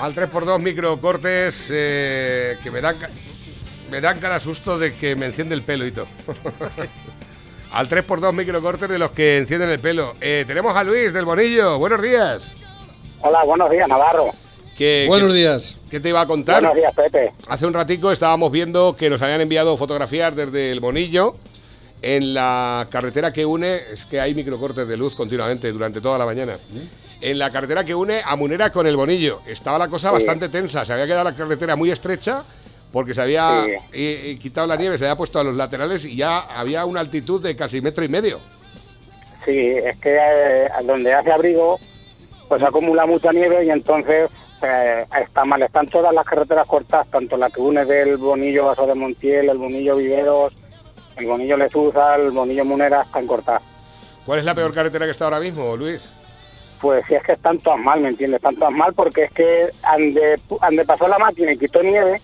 Al 3x2 microcortes eh, que me dan, me dan cara susto de que me enciende el pelo y todo. Al 3x2 microcortes de los que encienden el pelo. Eh, tenemos a Luis del Bonillo. Buenos días. Hola, buenos días, Navarro. ¿Qué, Buenos qué- días. ¿Qué te iba a contar? Buenos días, Pepe. Hace un ratico estábamos viendo que nos habían enviado fotografías desde el Bonillo. En la carretera que une, es que hay microcortes de luz continuamente durante toda la mañana. En la carretera que une a Munera con el Bonillo. Estaba la cosa Sí. bastante tensa. Se había quedado la carretera muy estrecha porque se había Sí. eh, eh, quitado la nieve, se había puesto a los laterales y ya había una altitud de casi metro y medio. Sí, es que eh, donde hace abrigo, pues acumula mucha nieve y entonces está mal. Están todas las carreteras cortadas, tanto la que une del Bonillo Vaso de Montiel, el Bonillo Viveros, el Bonillo Lezuza, el Bonillo Munera, están cortadas. ¿Cuál es la peor carretera que está ahora mismo, Luis? Pues sí, es que están todas mal, ¿me entiendes? Están todas mal porque es que ande, ande pasó la máquina y quitó nieve,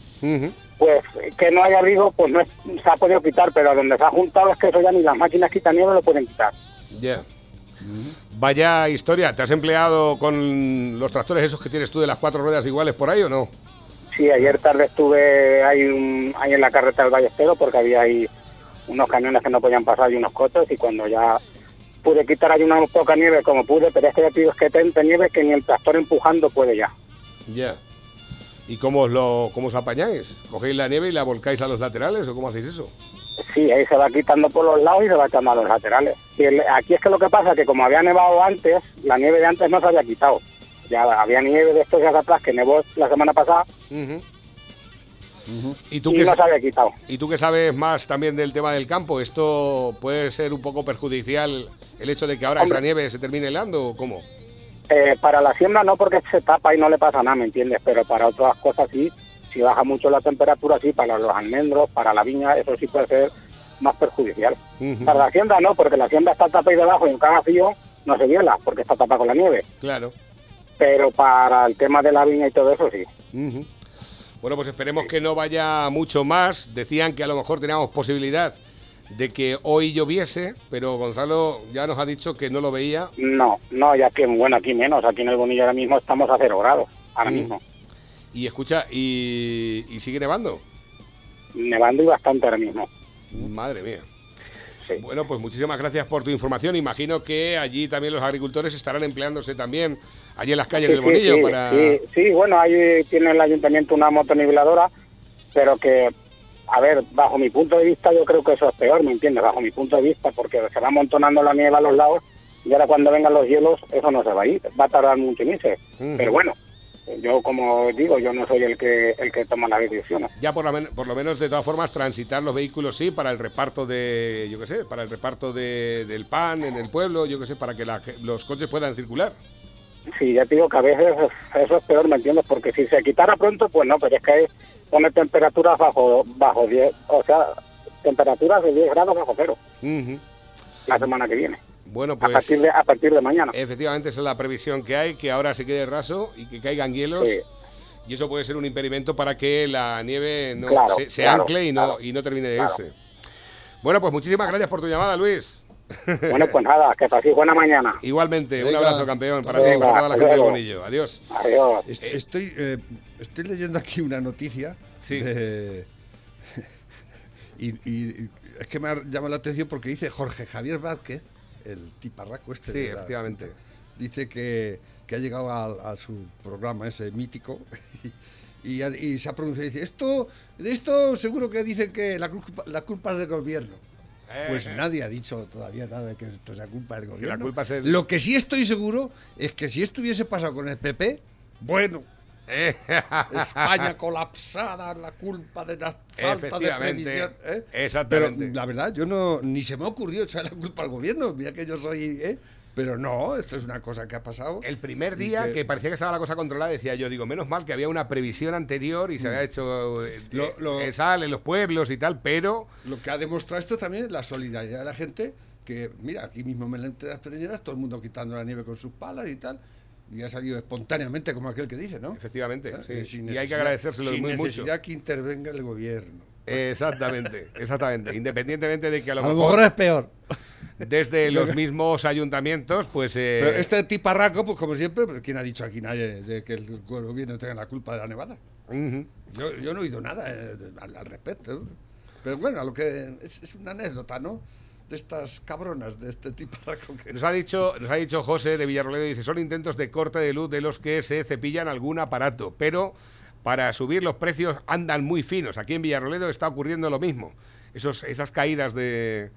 pues que no hay abrigo, pues no es- se ha podido quitar, pero a donde se ha juntado es que eso ya ni las máquinas quitan nieve lo pueden quitar. Ya. Vaya historia, ¿te has empleado con los tractores esos que tienes tú de las cuatro ruedas iguales por ahí o no? Sí, ayer tarde estuve ahí, un- ahí en la carretera del Ballestero porque había ahí unos camiones que no podían pasar y unos coches y cuando ya pude quitar ahí una poca nieve como pude, pero es que ya digo, es que tanta nieve que ni el tractor empujando puede ya. Ya. ¿Y cómo os, lo, cómo os apañáis? ¿Cogéis la nieve y la volcáis a los laterales o cómo hacéis eso? Sí, ahí se va quitando por los lados y se va echando a los laterales. Y el- aquí es que lo que pasa es que como había nevado antes, la nieve de antes no se había quitado. Ya había nieve de estos días atrás que nevó la semana pasada ¿Y, tú y que, no se había quitado. y tú que sabes más también del tema del campo, ¿esto puede ser un poco perjudicial el hecho de que ahora Hombre. esa nieve se termine helando o cómo? Eh, para la siembra no porque se tapa y no le pasa nada, ¿me entiendes? Pero para otras cosas sí, si baja mucho la temperatura sí, para los almendros, para la viña, eso sí puede ser más perjudicial. Para la siembra no, porque la siembra está tapada y debajo y en cada frío no se hiela, porque está tapada con la nieve. Claro. Pero para el tema de la viña y todo eso sí. Bueno, pues esperemos que no vaya mucho más. Decían que a lo mejor teníamos posibilidad de que hoy lloviese, pero Gonzalo ya nos ha dicho que no lo veía. No, no, ya que bueno, aquí menos, aquí en el Bonillo ahora mismo estamos a cero grados, ahora Mm. mismo. Y escucha, y, y sigue nevando. Nevando y bastante ahora mismo. Madre mía. Sí. Bueno, pues muchísimas gracias por tu información. Imagino que allí también los agricultores estarán empleándose también, allí en las calles Sí, del Bonillo, sí, para... sí, sí, bueno, ahí tiene el ayuntamiento una motoniveladora, pero que, a ver, bajo mi punto de vista yo creo que eso es peor, ¿me entiendes? Bajo mi punto de vista, porque se va amontonando la nieve a los lados y ahora cuando vengan los hielos eso no se va a ir, va a tardar mucho. Ujú. Pero bueno, yo como digo, yo no soy el que el que toma las decisiones. Ya por, la men- por lo menos, de todas formas, transitar los vehículos, sí, para el reparto de, yo qué sé, para el reparto de- del pan en el pueblo, yo qué sé, para que la los coches puedan circular. Sí, ya te digo que a veces eso es peor, ¿me entiendes? Porque si se quitara pronto, pues no, pero es que pone temperaturas bajo bajo 10, o sea, temperaturas de 10 grados bajo cero la semana que viene. Bueno, a pues partir de a partir de mañana. efectivamente esa es la previsión que hay, que ahora se quede raso y que caigan hielos. Sí. Y eso puede ser un impedimento para que la nieve no Claro, se, se claro, ancle y no, claro. y no termine de irse. Bueno, pues muchísimas gracias por tu llamada, Luis. Bueno, pues nada, que paséis buena mañana. Igualmente, un abrazo, campeón, para ti y para toda la gente del luego. Bonillo. Adiós. Adiós. Estoy, eh, estoy leyendo aquí una noticia. Sí. de- y, es que me ha llamado la atención porque dice Jorge Javier Vázquez, el tiparraco este. Sí, de la- efectivamente. Dice que, que ha llegado a, a su programa ese mítico y, se ha pronunciado y dice, esto, de esto seguro que dicen que la culpa, la culpa es del gobierno. Pues Eh. nadie ha dicho todavía nada de que esto sea culpa del gobierno. culpa es el- Lo que sí estoy seguro es que si esto hubiese pasado con el PP, bueno, Eh, España colapsada, la culpa de la falta de previsión. ¿eh? exactamente. Pero la verdad, yo no, ni se me ha ocurrido echar la culpa al gobierno. Mira que yo soy. ¿eh? Pero no, esto es una cosa que ha pasado. El primer día que- que... parecía que estaba la cosa controlada, decía yo, digo, menos mal que había una previsión anterior y se había hecho eh, Lo- eh, lo- eh, sal en los pueblos y tal, pero Lo que ha demostrado esto también es la solidaridad de la gente. Que, mira, aquí mismo en las Peñeras, todo el mundo quitando la nieve con sus palas y tal. Y ha salido espontáneamente, como aquel que dice, ¿no? efectivamente, ¿Eh? sí. Y hay que agradecérselo sin muy mucho. necesidad que intervenga el gobierno. Exactamente, exactamente. Independientemente de que a lo, A lo mejor, mejor es peor. Desde los mismos ayuntamientos, pues... eh, Pero este tiparraco, pues como siempre, pues, ¿quién ha dicho aquí nadie de que el gobierno tenga la culpa de la nevada? ujú. Yo, yo no he oído nada eh, al, al respecto. Pero bueno, a lo que es, es una anécdota, ¿no? De estas cabronas, de este tiparraco que... Nos ha dicho, nos ha dicho José de Villarroledo, dice, son intentos de corte de luz de los que se cepillan algún aparato, pero para subir los precios andan muy finos. Aquí en Villarroledo está ocurriendo lo mismo. Esos, esas caídas de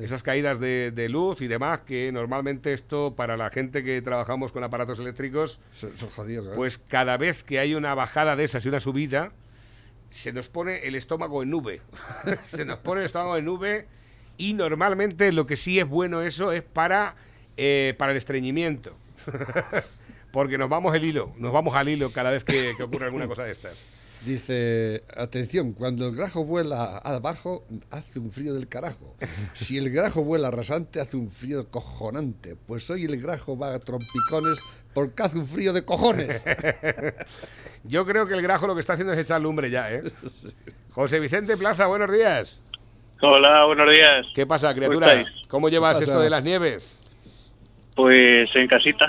esas caídas de, de luz y demás, que normalmente esto para la gente que trabajamos con aparatos eléctricos, Son, son jodidos, ¿eh? pues cada vez que hay una bajada de esas y una subida, se nos pone el estómago en nube. se nos pone el estómago en nube y normalmente lo que sí es bueno eso es para, eh, para el estreñimiento. Porque nos vamos el hilo, nos vamos al hilo cada vez que, que ocurre alguna cosa de estas. Dice, atención, cuando el grajo vuela abajo, hace un frío del carajo. Si el grajo vuela rasante, hace un frío cojonante. Pues hoy el grajo va a trompicones porque hace un frío de cojones. Yo creo que el grajo lo que está haciendo es echar lumbre ya, ¿eh? José Vicente Plaza, buenos días. Hola, buenos días. ¿Qué pasa, criatura? ¿Cómo llevas esto de las nieves? Pues en casita.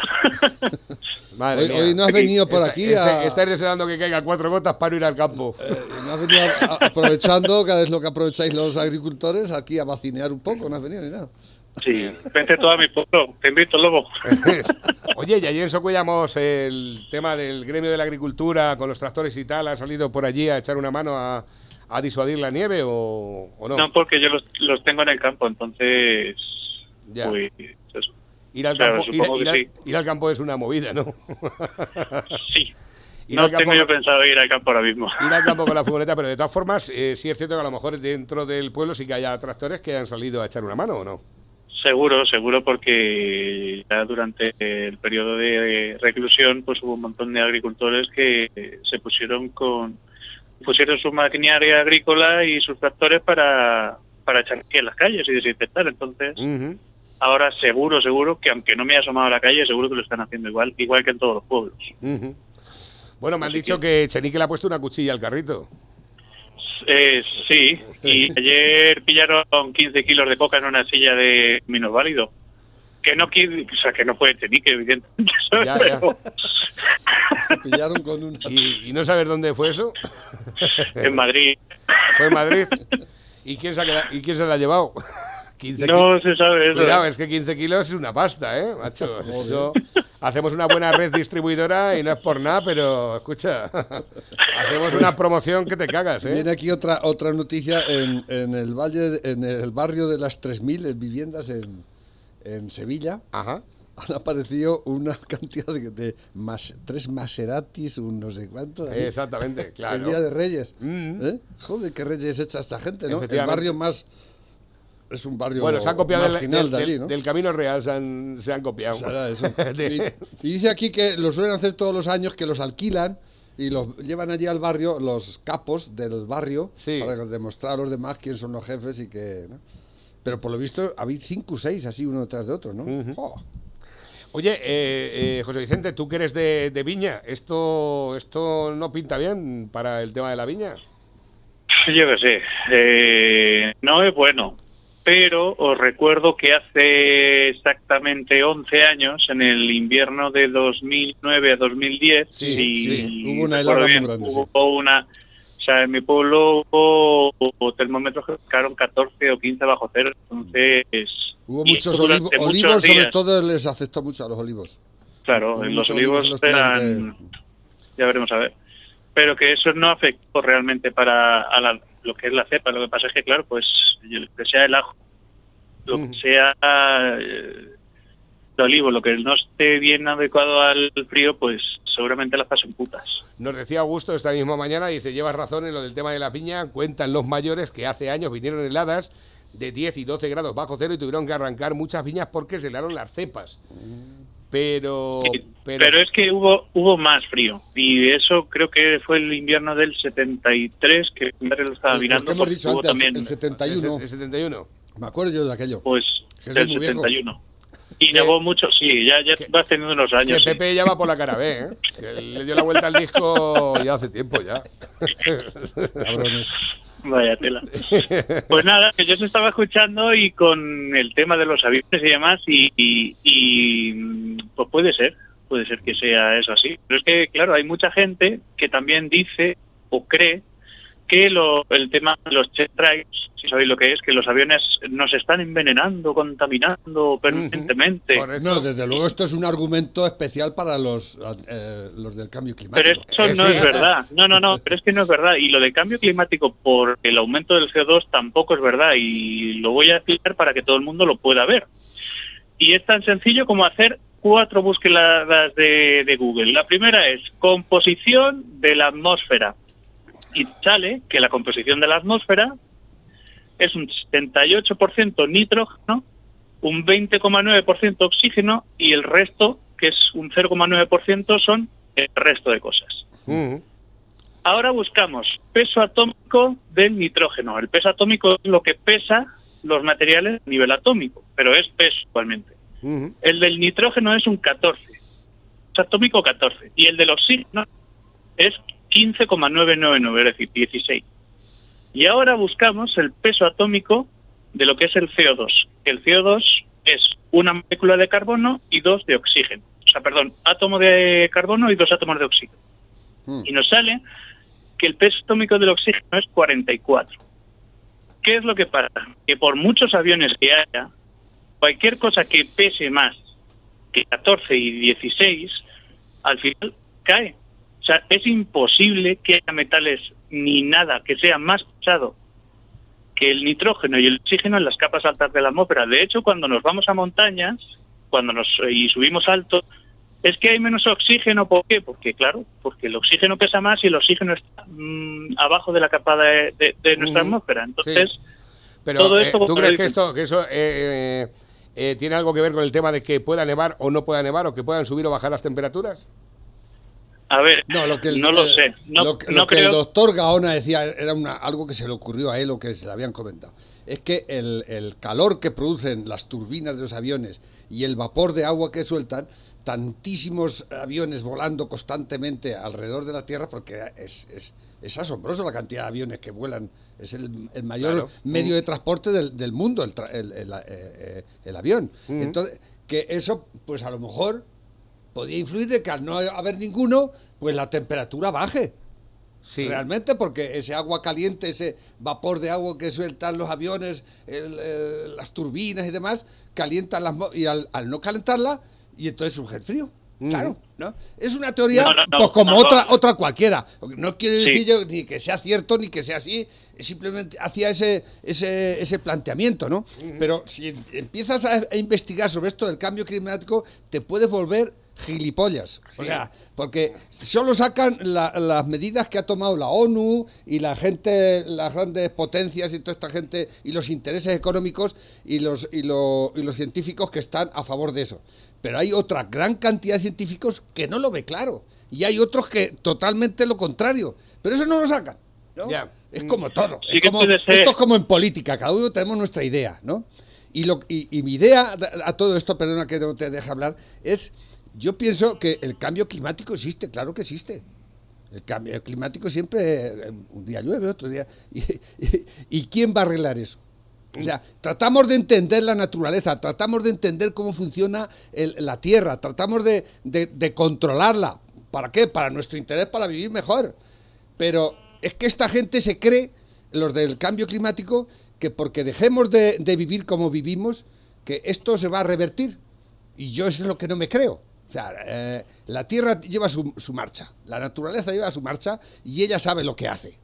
Madre Hoy, no has venido por Está- aquí a... Estáis deseando que caigan cuatro gotas para ir al campo. eh, no has venido a- a- aprovechando, cada vez lo que aprovecháis los agricultores, aquí a vacinear un poco, no has venido ni nada. Sí, vente todo a mi pueblo. Te invito, lobo. Oye, y ayer en Socuellamos el tema del gremio de la agricultura con los tractores y tal, ¿ha salido por allí a echar una mano a, a disuadir la nieve o, o no? No, porque yo los, los tengo en el campo, entonces. Ya. Pues. Ir, al claro, campo, ir- supongo ir que al- sí. ir al campo es una movida, ¿no? Sí. Ir no al campo- tengo yo pensado ir al campo ahora mismo. Ir al campo con la furgoneta, pero de todas formas, eh, sí es cierto que a lo mejor dentro del pueblo sí que haya tractores que han salido a echar una mano, ¿o no? Seguro, seguro, porque ya durante el periodo de reclusión, pues hubo un montón de agricultores que se pusieron con pusieron su maquinaria agrícola y sus tractores para para echar aquí en las calles y desinfectar. Entonces. Ahora seguro, seguro que aunque no me haya asomado a la calle, seguro que lo están haciendo igual, igual que en todos los pueblos. Bueno, me han Así dicho que Chenique le ha puesto una cuchilla al carrito. Eh, sí, y ayer pillaron 15 kilos de coca en una silla de minusválido. Que no quiere, o sea, que no puede tener, que evidentemente. Ya, ya. Pero Se pillaron con una... ¿Y, y no sabes dónde fue eso? en Madrid. Fue en Madrid. ¿Y quién se, ha quedado- ¿y quién se la ha llevado? 15 No se sabe eso. Cuidado, es que 15 kilos es una pasta, ¿eh, macho? Eso, hacemos una buena red distribuidora y no es por nada, pero escucha, hacemos una promoción que te cagas, Viene ¿eh? aquí otra otra noticia en, en el valle, en el barrio de las 3.000 viviendas en, en Sevilla. Ajá. Han aparecido una cantidad de, de mas- tres Maseratis, un no sé cuánto. ahí, Exactamente, El claro. día de Reyes. Mm. ¿Eh? Joder, qué Reyes echa esta gente, ¿no? El barrio más. Es un barrio Bueno, se han copiado del, del- de allí, del- ¿no? del Camino Real, se han, se han copiado. Será eso. De- Y, y dice aquí que lo suelen hacer todos los años, que los alquilan y los llevan allí al barrio, los capos del barrio, Sí. para demostrar a los demás quién son los jefes y que... ¿no? Pero por lo visto había cinco o seis así uno detrás de otro, ¿no? Oh. Oye, eh, eh, José Vicente, tú que eres de, de Viña, ¿esto, ¿esto no pinta bien para el tema de la viña? Yo qué sé. eh, no es bueno. Pero os recuerdo que hace exactamente 11 años, en el invierno de 2009 a 2010, Sí, y sí, hubo una helada muy sí. una... O sea, en mi pueblo hubo, hubo termómetros que marcaron 14 o 15 bajo cero. Entonces... Hubo muchos olivo- muchos olivos, sobre todo les afectó mucho a los olivos. Claro, Hubo en los olivos eran, ya veremos a ver. Pero que eso no afectó realmente para a la- lo que es la cepa. Lo que pasa es que, claro, pues lo que sea el ajo, lo que sea eh, el olivo, lo que no esté bien adecuado al frío, pues seguramente las pasen putas. Nos decía Augusto esta misma mañana, dice, llevas razón en lo del tema de la piña, cuentan los mayores que hace años vinieron heladas de 10 y 12 grados bajo cero y tuvieron que arrancar muchas viñas porque se helaron las cepas. Pero, pero, pero, es que hubo hubo más frío y eso creo que fue el invierno del 73 que lo estaba mirando que hemos dicho antes, también el 71. el, el 71. Me acuerdo yo de aquello. pues Que del soy muy viejo. 71 y Que- nevó mucho sí ya ya que- vas teniendo unos Que años sí. Pepe ya va por la cara B, ¿eh? Que le dio la vuelta al disco ya hace tiempo ya. Cabrones. Vaya tela. Pues nada, yo se estaba escuchando y con el tema de los aviones y demás, y- y, pues puede ser, puede ser que sea eso así. Pero es que, claro, hay mucha gente que también dice o cree que lo- el tema de los jet strikes, si sabéis lo que es, que los aviones nos están envenenando, contaminando permanentemente. Correcto. No, desde luego esto es un argumento especial para los, eh, los del cambio climático. Pero eso no es verdad. No, no, no, pero es que no es verdad. Y lo del cambio climático por el aumento del CO2 tampoco es verdad. Y lo voy a explicar para que todo el mundo lo pueda ver. Y es tan sencillo como hacer cuatro búsquedas de, de Google. La primera es composición de la atmósfera. Y sale que la composición de la atmósfera es un 78% nitrógeno, un 20,9% oxígeno y el resto, que es un 0,9%, son el resto de cosas. Mm. Ahora buscamos peso atómico del nitrógeno. El peso atómico es lo que pesa los materiales a nivel atómico, pero es peso igualmente. Mm. El del nitrógeno es un 14, peso atómico 14, y el del oxígeno es 15,999, es decir, 16. Y ahora buscamos el peso atómico de lo que es el CO2. El CO2 es una molécula de carbono y dos de oxígeno. O sea, perdón, átomo de carbono y dos átomos de oxígeno. Mm. Y nos sale que el peso atómico del oxígeno es 44. ¿Qué es lo que pasa? Que por muchos aviones que haya, cualquier cosa que pese más que 14 y 16, al final cae. O sea, es imposible que haya metales ni nada que sea más pesado que el nitrógeno y el oxígeno en las capas altas de la atmósfera. De hecho, cuando nos vamos a montañas, cuando nos y subimos alto, es que hay menos oxígeno. ¿Por qué? Porque, claro, porque el oxígeno pesa más y el oxígeno está mm, abajo de la capa de, de- de nuestra atmósfera. Entonces, Pero Todo eh, esto ¿tú crees que esto, que eso eh, eh, eh, tiene algo que ver con el tema de que pueda nevar o no pueda nevar o que puedan subir o bajar las temperaturas? A ver, No, lo que el, no lo eh, sé. No, lo que, no lo que el doctor Gaona decía era una, algo que se le ocurrió a él o que se le habían comentado. Es que el, el calor que producen las turbinas de los aviones y el vapor de agua que sueltan, tantísimos aviones volando constantemente alrededor de la Tierra, porque es, es, es asombroso la cantidad de aviones que vuelan. Es el, el mayor Claro. medio de transporte del, del mundo, el, tra- el- el- eh, eh, el avión. Entonces, que eso, pues a lo mejor podía influir de que al no haber ninguno, pues la temperatura baje. Sí. Realmente, porque ese agua caliente, ese vapor de agua que sueltan los aviones, el, eh, las turbinas y demás, calientan las mo- y al, al no calentarla, y entonces surge el frío. Ujú. Claro, ¿no? Es una teoría, No, no, no, pues como no, otra no. otra cualquiera. No quiero Sí. decir yo ni que sea cierto ni que sea así, simplemente hacía ese, ese, ese planteamiento, ¿no? Pero si empiezas a, a investigar sobre esto del cambio climático, te puedes volver gilipollas. O sea, porque solo sacan la- las medidas que ha tomado la ONU y la gente, las grandes potencias y toda esta gente y los intereses económicos y los, y, lo- y los científicos que están a favor de eso. Pero hay otra gran cantidad de científicos que no lo ve claro. Y hay otros que totalmente lo contrario. Pero eso no lo sacan. ¿no? Ya. Es como todo. Sí es como-. Esto es como en política. Cada uno tenemos nuestra idea, ¿no? Y, lo, y, y mi idea a todo esto, perdona que no te deje hablar, es, yo pienso que el cambio climático existe, claro que existe. El cambio climático siempre, eh, un día llueve, otro día... ¿Y, y- y quién va a arreglar eso? O sea, tratamos de entender la naturaleza, tratamos de entender cómo funciona el- la Tierra, tratamos de, de- de controlarla. ¿Para qué? Para nuestro interés, para vivir mejor. Pero es que esta gente se cree, los del cambio climático, que porque dejemos de, de vivir como vivimos, que esto se va a revertir. Y yo eso es lo que no me creo. O sea, eh, la Tierra lleva su, su marcha, la naturaleza lleva su marcha y ella sabe lo que hace.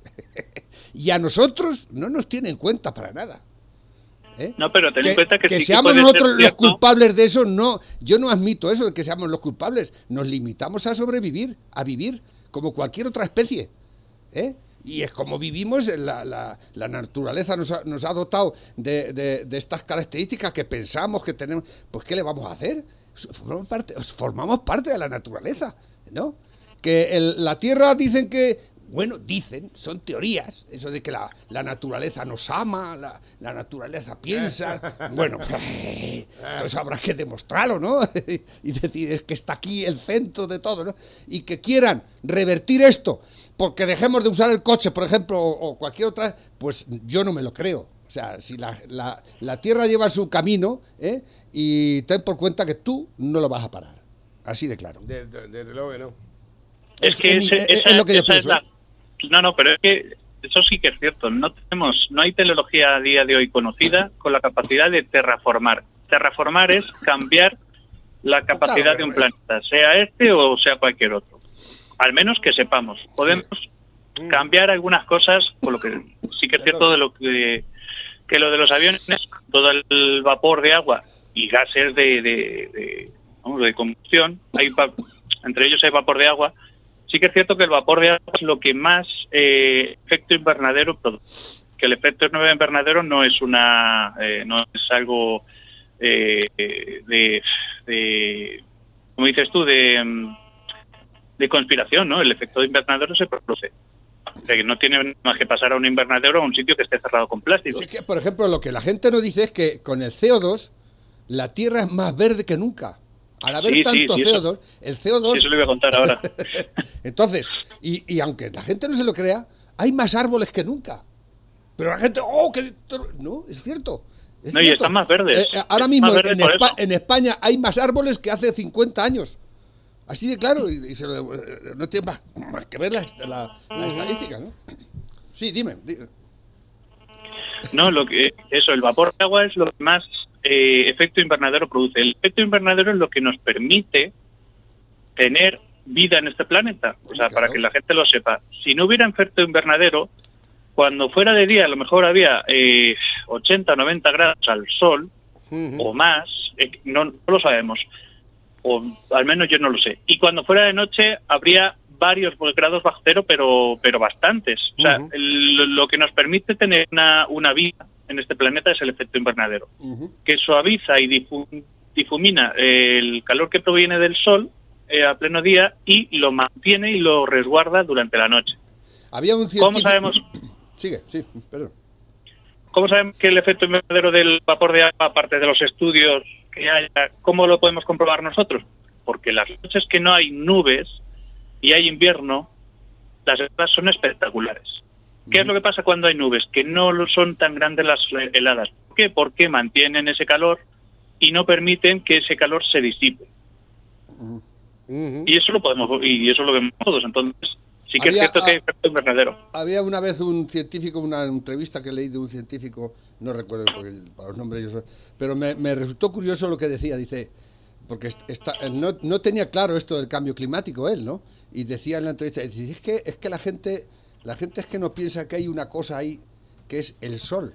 y a nosotros no nos tiene en cuenta para nada. ¿eh? No, pero ten en cuenta que, sí que seamos nosotros los culpables de eso, no. Yo no admito eso de que seamos los culpables. Nos limitamos a sobrevivir, a vivir como cualquier otra especie. ¿eh? Y es como vivimos, la, la- la naturaleza nos ha, nos ha dotado de, de- de estas características que pensamos que tenemos. Pues, ¿qué le vamos a hacer? Formamos parte, formamos parte de la naturaleza, ¿no? Que el- la Tierra dicen que bueno, dicen, son teorías, eso de que la, la naturaleza nos ama, la, la naturaleza piensa, bueno, pues habrá que demostrarlo, ¿no? y decir, es que está aquí el centro de todo, ¿no? Y que quieran revertir esto, porque dejemos de usar el coche, por ejemplo, o, o cualquier otra, pues yo no me lo creo. O sea, si la, la, la Tierra lleva su camino, ¿eh? y ten por cuenta que tú no lo vas a parar. Así de claro. Desde, desde luego que no. Es, Es- que es mi- es- esa- es lo que yo pienso, la- No, no, pero es que eso sí que es cierto. No tenemos, no hay tecnología a día de hoy conocida con la capacidad de terraformar. Terraformar es cambiar la capacidad Claro, de un planeta, sea este o sea cualquier otro. Al menos que sepamos. Podemos cambiar algunas cosas, por lo que sí que es cierto de lo que que lo de los aviones, todo el vapor de agua y gases de, de, de, vamos, de combustión, hay entre ellos hay vapor de agua, sí que es cierto que el vapor de agua es lo que más eh, efecto invernadero produce. Que el efecto invernadero no es una, eh, no es algo eh, de, de, como dices tú, de, mm, de conspiración, ¿no? El efecto invernadero se produce. O sea, que no tiene más que pasar a un invernadero a un sitio que esté cerrado con plástico. Sí que, por ejemplo, lo que la gente no dice es que con el CO2 la Tierra es más verde que nunca. Al haber Sí, tanto sí, eso- CO2, el CO2... Sí, eso lo voy a contar ahora. Entonces, y, y aunque la gente no se lo crea, hay más árboles que nunca. Pero la gente, oh, que... No, es cierto. es No, y están más verdes. Eh, eh, ahora mismo Espa- eso. en España hay más árboles que hace 50 años. Así de claro, y, y se lo- eh, no tiene más, más que ver la, la- la estadística, ¿no? Sí, dime. di- No, lo que eso, el vapor de agua es lo que más eh, efecto invernadero produce. El efecto invernadero es lo que nos permite tener vida en este planeta. O sea, Claro. para que la gente lo sepa. Si no hubiera efecto invernadero, cuando fuera de día a lo mejor había eh, 80 o 90 grados al sol o más, eh, no, no lo sabemos. O al menos yo no lo sé. Y cuando fuera de noche habría varios grados bajo cero, pero, pero bastantes. O sea, el- lo que nos permite tener una, una vida en este planeta es el efecto invernadero, que suaviza y difu- difumina el calor que proviene del sol eh, a pleno día y lo mantiene y lo resguarda durante la noche. Había un científico... ¿Cómo sabemos? Sigue, sí, perdón. ¿Cómo sabemos que el efecto invernadero del vapor de agua, aparte de los estudios que haya, cómo lo podemos comprobar nosotros? Porque las noches que no hay nubes y hay invierno, las heladas son espectaculares. ¿Qué es lo que pasa cuando hay nubes? Que no lo son tan grandes las heladas. ¿Por qué? Porque mantienen ese calor y no permiten que ese calor se disipe. Y eso lo podemos y eso lo vemos todos. Entonces, sí que Había- es cierto que hay efecto invernadero. Había una vez un científico, una entrevista que leí de un científico, no recuerdo porque para los nombres yo soy, pero me, me resultó curioso lo que decía, dice, porque est- está, no, no tenía claro esto del cambio climático él, ¿no? Y decía en la entrevista, dice, es que, es que la gente, la gente es que no piensa que hay una cosa ahí que es el sol,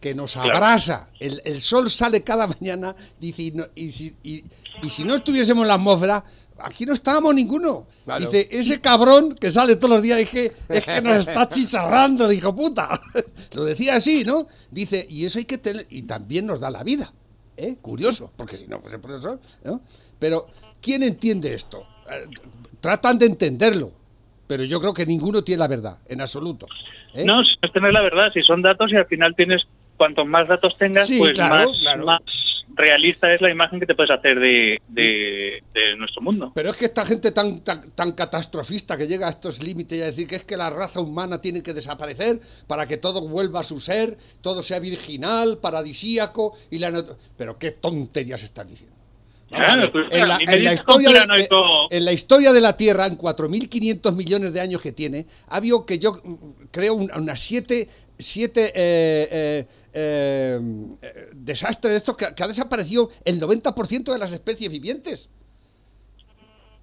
que nos abrasa. El, el sol sale cada mañana, dice, y, no- y- y si no estuviésemos en la atmósfera, aquí no estábamos ninguno. Claro. Dice, ese cabrón que sale todos los días es que, es que nos está chicharrando, dijo puta. Lo decía así, ¿no? Dice, y eso hay que tener, y también nos da la vida. ¿eh? Curioso, porque si no fuese ¿no? Pero, ¿quién entiende esto? Eh, Tratan de entenderlo, pero yo creo que ninguno tiene la verdad, en absoluto. ¿eh? No, si es tener la verdad, si son datos y al final tienes, cuantos más datos tengas, Sí, pues claro, más, claro. más realista es la imagen que te puedes hacer de, de- de nuestro mundo. Pero es que esta gente tan, tan, tan catastrofista que llega a estos límites y a decir que es que la raza humana tiene que desaparecer para que todo vuelva a su ser, todo sea virginal, paradisíaco y la Pero qué tonterías están diciendo. Claro, pues, en, la, en historia de, en la historia de la Tierra, en 4.500 millones de años que tiene, ha habido que yo mm, creo un- unas siete, siete eh, eh, eh, desastres de estos que, que ha desaparecido el 90% de las especies vivientes.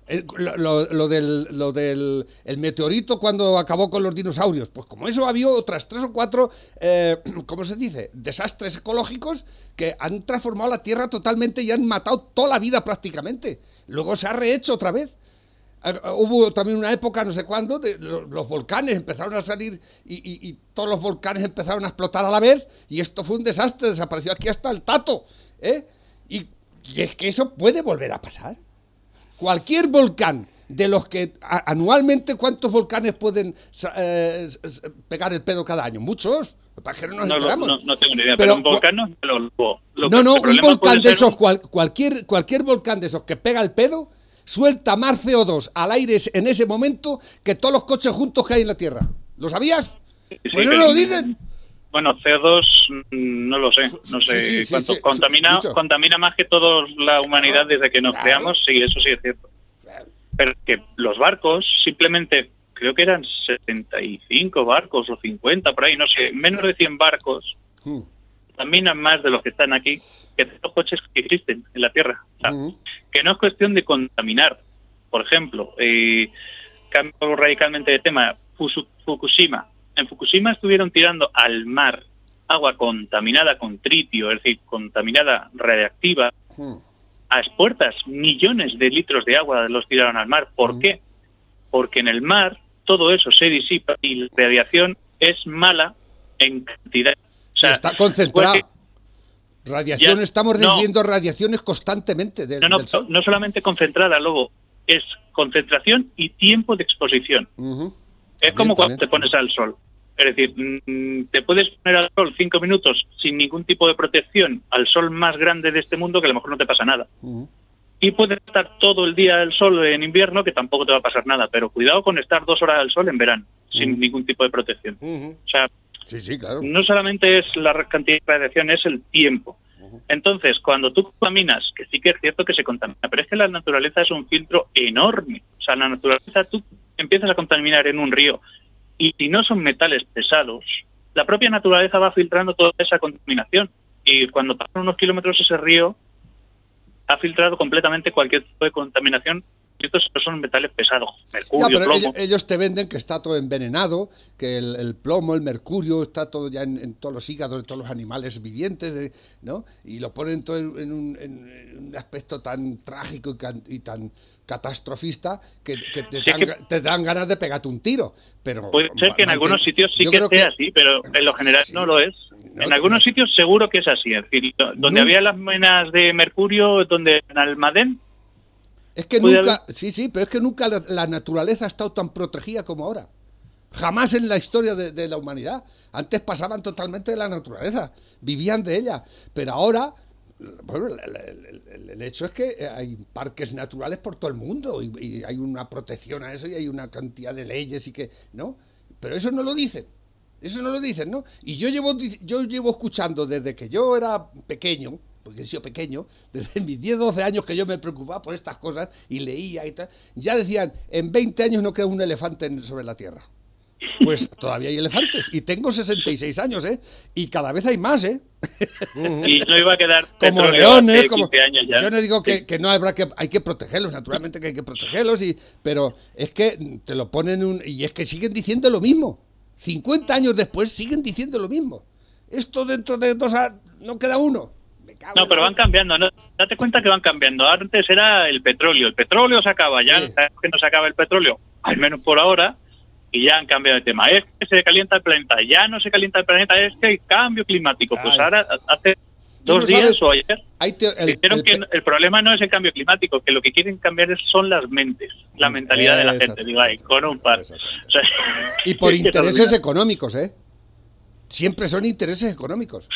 Lo del, lo del el meteorito cuando acabó con los dinosaurios. Pues como eso había otras tres o cuatro, eh, ¿cómo se dice? Desastres ecológicos que han transformado la Tierra totalmente y han matado toda la vida prácticamente. Luego se ha rehecho otra vez. Eh, Hubo también una época, no sé cuándo, de lo- los volcanes empezaron a salir y, y- y todos los volcanes empezaron a explotar a la vez y esto fue un desastre, desapareció aquí hasta el tato. ¿eh? Y, y es que eso puede volver a pasar. Cualquier volcán de los que a- anualmente cuántos volcanes pueden eh, pegar el pedo cada año? Muchos. Que no nos No, no, tengo ni idea, Pero pero, un volcán no lo, lo- lo No, no, un volcán de esos, un- cual- cualquier, cualquier volcán de esos que pega el pedo, suelta más CO2 al aire en ese momento que todos los coches juntos que hay en la Tierra. ¿Lo sabías? Sí, Pues no lo dicen. Bueno, CO2 mm, no lo sé, no sé sí, sí, cuánto sí, contamina, contamina más que toda la humanidad desde que nos claro. creamos, sí, eso sí es cierto. Pero que los barcos simplemente creo que eran 75 barcos o 50 por ahí, no sé, menos de 100 barcos Mm, contaminan más de los que están aquí que todos los coches que existen en la Tierra. O sea, mm. Que no es cuestión de contaminar. Por ejemplo, eh, cambio radicalmente de tema, Fukushima. En Fukushima estuvieron tirando al mar agua contaminada con tritio, es decir, contaminada radiactiva, Mm. a expuertas millones de litros de agua los tiraron al mar. ¿Por Mm. qué? Porque en el mar todo eso se disipa y la radiación es mala en cantidad. O sea, está concentrada. Radiación, Ya- estamos no. recibiendo radiaciones constantemente del, no, no, del sol. no solamente concentrada, luego es concentración y tiempo de exposición. Es También, como cuando también. te pones al sol. Es decir, mm, te puedes poner al sol cinco minutos sin ningún tipo de protección al sol más grande de este mundo que a lo mejor no te pasa nada. Y puedes estar todo el día al sol en invierno que tampoco te va a pasar nada. Pero cuidado con estar dos horas al sol en verano sin ningún tipo de protección. Ujú. O sea, Sí, sí, claro. no solamente es la cantidad de radiación, es el tiempo. Entonces, cuando tú contaminas, que sí que es cierto que se contamina, pero es que la naturaleza es un filtro enorme. O sea, la naturaleza, tú empiezas a contaminar en un río y si no son metales pesados, la propia naturaleza va filtrando toda esa contaminación. Y cuando pasan unos kilómetros ese río, ha filtrado completamente cualquier tipo de contaminación. Estos son metales pesados, Ya, mercurio, pero plomo. ellos, te venden que está todo envenenado, que el, el plomo, el mercurio, está todo ya en, en todos los hígados de todos los animales vivientes, de- ¿no? Y lo ponen todo en, en un, en- un aspecto tan trágico y, can- y tan catastrofista que, que te, Sí, dan, que- te dan ganas de pegarte un tiro. Pero Puede ser que en algunos sitios sí que sea así, pero en lo general Sí. no lo es. No, en algunos no. sitios seguro que es así. Es decir, do- donde No. había las minas de mercurio, donde en Almadén, Es que nunca, sí, sí, pero es que nunca la, la naturaleza ha estado tan protegida como ahora. Jamás en la historia de, de la humanidad. Antes pasaban totalmente de la naturaleza, vivían de ella. Pero ahora, bueno, el, el- el- el hecho es que hay parques naturales por todo el mundo y, y hay una protección a eso y hay una cantidad de leyes y que, ¿no? Pero eso no lo dicen. Eso no lo dicen, ¿no? Y yo llevo, yo llevo escuchando desde que yo era pequeño, porque he sido pequeño, desde mis 10, 12 años que yo me preocupaba por estas cosas y leía y tal, ya decían, en 20 años no queda un elefante sobre la Tierra. Pues todavía hay elefantes. Y tengo 66 años, ¿eh? Y cada vez hay más, ¿eh? y no iba a quedar Como leones, como... 15 años ya. Yo no digo que, Sí. que no habrá que... Hay que protegerlos, naturalmente que hay que protegerlos, y, pero es que te lo ponen un... Y es que siguen diciendo lo mismo. 50 años después siguen diciendo lo mismo. Esto dentro de dos años no queda uno. No, pero van cambiando, ¿no? Date cuenta que van cambiando. Antes era el petróleo. El petróleo se acaba, ya Sí. sabemos que no se acaba el petróleo, al menos por ahora, y ya han cambiado de tema. Es que se calienta el planeta, ya no se calienta el planeta, es que hay cambio climático. Pues Ay. ahora, hace dos no días sabes- o ayer, el- dijeron el que el problema no es el cambio climático, que lo que quieren cambiar es- son las mentes, la mentalidad de la gente. Digo, ay, con un par. exactamente. O sea, Y por intereses económicos, ¿eh? Siempre son intereses económicos.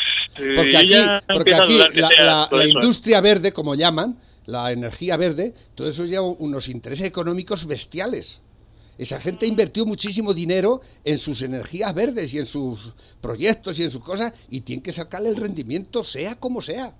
Porque aquí, porque aquí la, ¿eh? industria verde, como llaman, la energía verde, todo eso lleva unos intereses económicos bestiales. Esa gente invirtió muchísimo dinero en sus energías verdes y en sus proyectos y en sus cosas y tienen que sacarle el rendimiento sea como sea.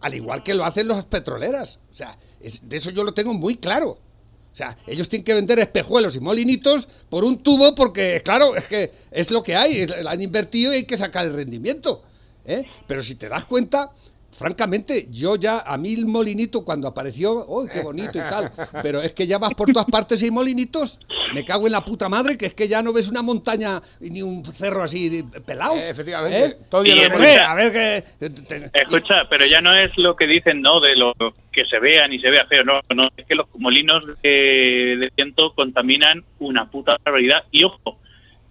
Al igual que lo hacen las petroleras. O sea, es- de eso yo lo tengo muy claro. O sea, ellos tienen que vender espejuelos y molinitos por un tubo porque, claro, es que es lo que hay. Han invertido y hay que sacar el rendimiento. ¿Eh? Pero si te das cuenta, francamente, yo ya, a mí el molinito cuando apareció, ¡uy, qué bonito y tal! Pero es que ya vas por todas partes y hay molinitos. Me cago en la puta madre, que es que ya no ves una montaña ni un cerro así pelado. Eh, efectivamente, ¿eh? todo Y a ver que... te- Escucha, pero ya no es lo que dicen, ¿no? De lo que se vea ni se vea feo, no, no, es que los molinos de, de viento contaminan una puta barbaridad. Y ojo,